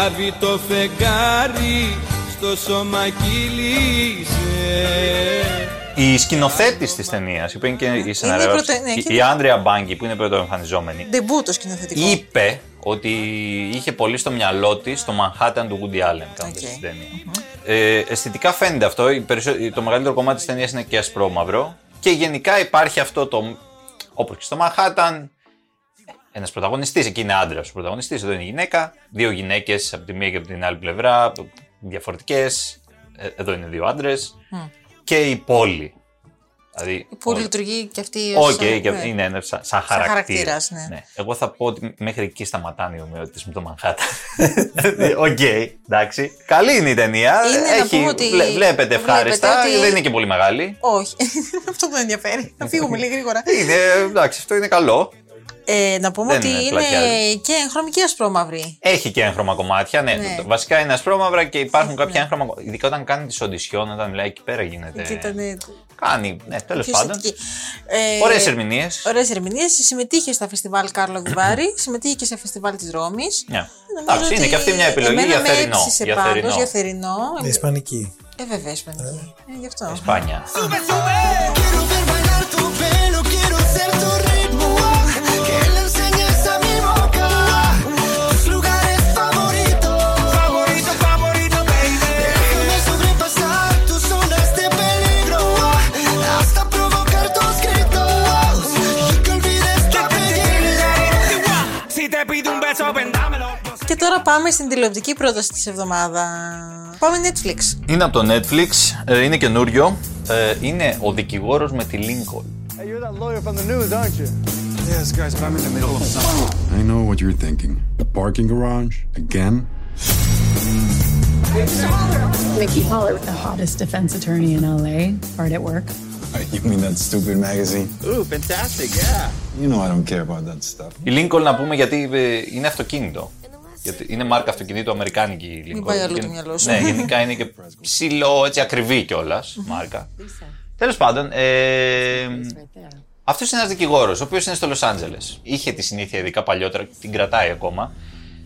Speaker 1: Όχι, Μανουσάκης, μάλλον.
Speaker 13: Καράβι το φεγγάρι στο σώμα κύλησε
Speaker 1: Η σκηνοθέτης της ταινίας, που είναι και η σενάριο,
Speaker 2: πρωτε- ναι,
Speaker 1: η-
Speaker 2: και-
Speaker 1: η Άντρια Μπάγκη, που είναι πρωτοεμφανιζόμενη,
Speaker 2: Ντεμπούτο σκηνοθετικό.
Speaker 1: είπε ότι είχε πολύ στο μυαλό της το Manhattan του Woody Allen κάνοντας
Speaker 2: Οκ.
Speaker 1: την ταινία. Ε, αισθητικά φαίνεται αυτό. η περισσο- Το μεγαλύτερο κομμάτι της ταινίας είναι και ασπρόμαυρο. Και γενικά υπάρχει αυτό το. Όπως και στο Manhattan, ένας πρωταγωνιστής, εκεί είναι άντρας ο πρωταγωνιστής, εδώ είναι γυναίκα. Δύο γυναίκες από τη μία και από την άλλη πλευρά, διαφορετικές. Εδώ είναι δύο άντρες.
Speaker 2: Μμ.
Speaker 1: Και η πόλη. Δηλαδή,
Speaker 2: Που λειτουργεί και αυτή ως,
Speaker 1: Οκ,
Speaker 2: ε,
Speaker 1: και
Speaker 2: ναι.
Speaker 1: είναι ένα σαν, σαν
Speaker 2: Σαν
Speaker 1: χαρακτήρας.
Speaker 2: χαρακτήρας, ναι.
Speaker 1: Εγώ θα πω ότι μέχρι εκεί σταματάνε οι ομοιότητες με το Manhattan. Οκ, εντάξει. Καλή είναι η ταινία.
Speaker 2: Είναι να
Speaker 1: Έχει,
Speaker 2: πούμε ότι-
Speaker 1: βλέ- βλέπεται ευχάριστα.
Speaker 2: βλέπετε ότι-
Speaker 1: Δεν είναι και πολύ μεγάλη.
Speaker 2: Όχι. Αυτό δεν ενδιαφέρει. Να φύγουμε λίγο γρήγορα.
Speaker 1: Είναι, εντάξει, αυτό είναι καλό.
Speaker 2: Ε, να πούμε
Speaker 1: Δεν
Speaker 2: ότι
Speaker 1: είναι
Speaker 2: είναι
Speaker 1: πλατιάζει.
Speaker 2: και εγχρωμική ασπρόμαυρη.
Speaker 1: Έχει και έγχρωμα κομμάτια, ναι.
Speaker 2: Ναι.
Speaker 1: Το- Βασικά είναι ασπρόμαυρα και υπάρχουν κάποια έγχρωμα. Ειδικά όταν κάνει τις οντισιόν, όταν μιλάει εκεί πέρα γίνεται.
Speaker 2: Εκεί ήταν. ε,
Speaker 1: Κάνει, ναι, τέλος
Speaker 2: πιο
Speaker 1: πάντων.
Speaker 2: αισθητική. Ε,
Speaker 1: Ωραίες ερμηνείες.
Speaker 2: Ωραίες ερμηνείες. Συμμετείχε στα φεστιβάλ Κάρλο Βιβάρη, συμμετείχε και σε φεστιβάλ της Ρώμης.
Speaker 1: Ναι. Εντάξει, είναι και αυτή μια επιλογή
Speaker 2: εμένα
Speaker 1: για
Speaker 2: με
Speaker 1: θερινό.
Speaker 2: έψησε
Speaker 1: Για
Speaker 2: πάντως,
Speaker 1: θερινό.
Speaker 2: για θερινό.
Speaker 3: Είναι Ισπανική.
Speaker 2: Ε, βέβαια, Ισπανική. Ε, γι' αυτό.
Speaker 1: Σπάνια.
Speaker 2: Πάμε στην τηλεοπτική πρόταση τη εβδομάδα. Πάμε Netflix.
Speaker 1: Είναι από το Netflix, ε, είναι καινούριο. Ε, είναι ο δικηγόρο με τη Lincoln.
Speaker 14: Hey, you're that lawyer from the news, aren't you? Yes, guys, but I'm in the middle of something.
Speaker 15: I know what you're thinking. A parking garage? Again?
Speaker 16: Mickey Haller, the hottest defense attorney in LA, hard at work.
Speaker 15: You mean that stupid magazine?
Speaker 14: Ooh, fantastic, yeah.
Speaker 15: You know I don't care about that stuff.
Speaker 1: Η Lincoln να πούμε γιατί ε, είναι αυτοκίνητο. Γιατί είναι μάρκα αυτοκινήτου αμερικανική η Lincoln.
Speaker 2: Μην πάει αλλού
Speaker 1: Και-
Speaker 2: το μυαλό σου.
Speaker 1: Ναι, γενικά είναι και ψηλό, έτσι ακριβή κιόλας μάρκα. Τέλος πάντων, ε, αυτός είναι ένας δικηγόρος, ο οποίος είναι στο Λο Άντζελε. Είχε τη συνήθεια, ειδικά παλιότερα, την κρατάει ακόμα,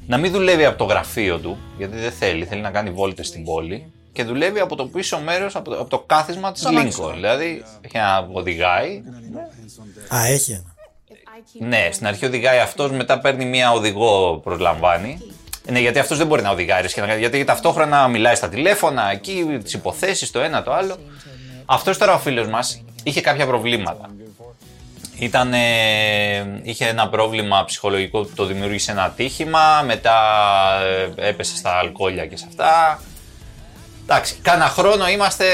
Speaker 1: να μην δουλεύει από το γραφείο του, γιατί δεν θέλει, θέλει να κάνει βόλτες στην πόλη. Και δουλεύει από το πίσω μέρος, από, το- από το κάθισμα της
Speaker 2: Το αμάξι.
Speaker 1: Lincoln. Δηλαδή, έχει ένα οδηγάει,
Speaker 3: Α, έχει ένα.
Speaker 1: Ναι, στην αρχή οδηγάει αυτός, μετά παίρνει μία οδηγό, προσλαμβάνει. Ναι, γιατί αυτός δεν μπορεί να οδηγάει, ρε, σχεδόν, γιατί ταυτόχρονα μιλάει στα τηλέφωνα, εκεί, τις υποθέσεις, το ένα το άλλο. Αυτός τώρα ο φίλος μας είχε κάποια προβλήματα. Ήταν, ε, είχε ένα πρόβλημα ψυχολογικό που το δημιούργησε ένα ατύχημα, μετά ε, έπεσε στα αλκοόλια και σε αυτά. Εντάξει, κάνα χρόνο είμαστε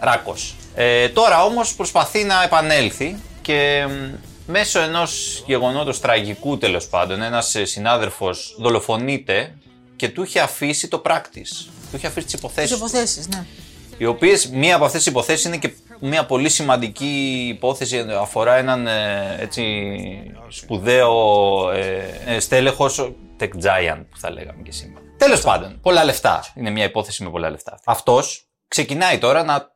Speaker 1: ράκος. Ε, τώρα όμως προσπαθεί να επανέλθει και μ, μέσω ενός γεγονότος τραγικού τέλος πάντων, ένας ε, συνάδελφος δολοφονείται και του είχε αφήσει το practice. Του είχε αφήσει τις
Speaker 2: Τις
Speaker 1: υποθέσει.
Speaker 2: υποθέσεις, ναι.
Speaker 1: Οι οποίες μία από αυτές τις υποθέσεις είναι και μια πολύ σημαντική υπόθεση. Αφορά έναν ε, έτσι, σπουδαίο ε, ε, στέλεχος, tech giant που θα λέγαμε και σήμερα. Τέλος πάντων, πολλά λεφτά. Είναι μια υπόθεση με πολλά λεφτά. Αυτός ξεκινάει τώρα να.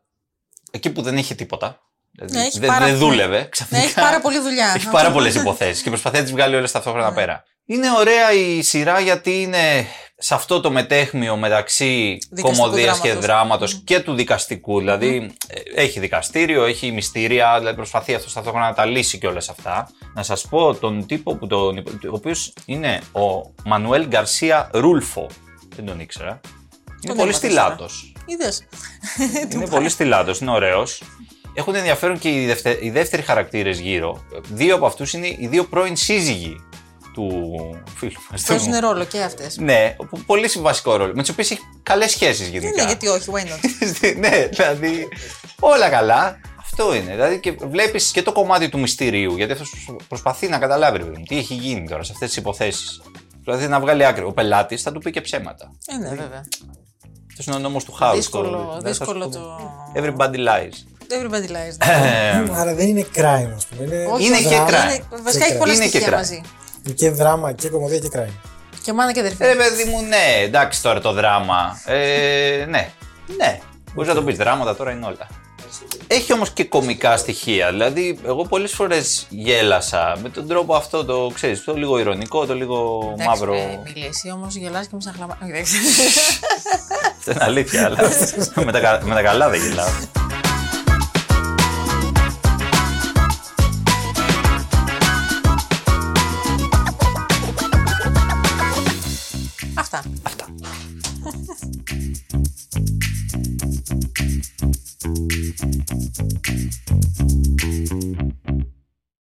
Speaker 1: εκεί που δεν είχε τίποτα. Δηλαδή,
Speaker 2: Ναι, έχει
Speaker 1: δεν,
Speaker 2: πάρα
Speaker 1: δεν
Speaker 2: πολύ-
Speaker 1: δούλευε. Ξαφνικά,
Speaker 2: Ναι, έχει πάρα πολλή δουλειά.
Speaker 1: Έχει πάρα πολλές υποθέσεις και προσπαθεί να τις βγάλει όλε ταυτόχρονα
Speaker 2: Ναι.
Speaker 1: πέρα. Είναι ωραία η σειρά γιατί είναι σε αυτό το μετέχμιο μεταξύ
Speaker 2: Δικαστικού
Speaker 1: κομμωδίας και
Speaker 2: δράματος.
Speaker 1: δράματος και του δικαστικού. Δηλαδή ε, έχει δικαστήριο, έχει μυστήρια, δηλαδή προσπαθεί αυτό ταυτόχρονα να τα λύσει και όλα αυτά. Να σας πω τον τύπο που τον, ο οποίος είναι ο Μανουέλ Γκαρσία Ρούλφο. Δεν τον ήξερα. Είναι
Speaker 2: Τον
Speaker 1: πολύ
Speaker 2: έμαθες
Speaker 1: στυλάτος.
Speaker 2: Είδες.
Speaker 1: Είναι πολύ στυλάτος, είναι ωραίος. Έχουν ενδιαφέρον και οι, δευτε, οι δεύτεροι χαρακτήρες γύρω. Δύο από αυτούς είναι οι δύο πρώην σύζυγοι του φίλου μας.
Speaker 2: Παίζουν ρόλο και αυτές.
Speaker 1: Ναι, πο- πολύ βασικό ρόλο. Με τις οποίες έχει καλές σχέσεις γενικά.
Speaker 2: Ναι, γιατί όχι, why not;
Speaker 1: ναι, δηλαδή. Όλα καλά. Αυτό είναι. Δηλαδή και βλέπεις και το κομμάτι του μυστηρίου. Γιατί αυτός προσπαθεί να καταλάβει ρε παιδί μου, τι έχει γίνει τώρα σε αυτές τις υποθέσεις. Δηλαδή να βγάλει άκρη. Ο πελάτης θα του πει και ψέματα.
Speaker 2: Ε, ναι, βέβαια.
Speaker 1: Αυτός είναι ο νόμος του χάους.
Speaker 2: Δύσκολο, δύσκολο το.
Speaker 1: Everybody lies.
Speaker 2: Everybody lies.
Speaker 1: Ε,
Speaker 3: Άρα δεν είναι crime, ας πούμε. Είναι,
Speaker 2: Όχι,
Speaker 1: Είναι
Speaker 2: όχι,
Speaker 1: και
Speaker 2: είναι-
Speaker 1: crime.
Speaker 2: Βασικά έχει πολλά
Speaker 1: Είναι και
Speaker 2: στοιχεία
Speaker 1: crime.
Speaker 2: μαζί.
Speaker 3: Είναι και δράμα και κομμωδία και crime.
Speaker 2: Και μάνα και αδερφή.
Speaker 1: Ε, παιδί μου, ναι, εντάξει τώρα το δράμα. Ε, ναι, ναι. Μπορείς να το πεις δράματα τώρα είναι όλα. Έχει όμως και κομικά στοιχεία. Δηλαδή, εγώ πολλές φορές γέλασα με τον τρόπο αυτό, το ξέρεις, το λίγο ηρωνικό, το λίγο μαύρο.
Speaker 2: Μιλή, εσύ όμως γελάς και με σαν χλαμά. Όχι, εντάξει.
Speaker 1: Αυτό είναι αλήθεια, αλλά με τα, κα- με τα καλά δεν γελάω.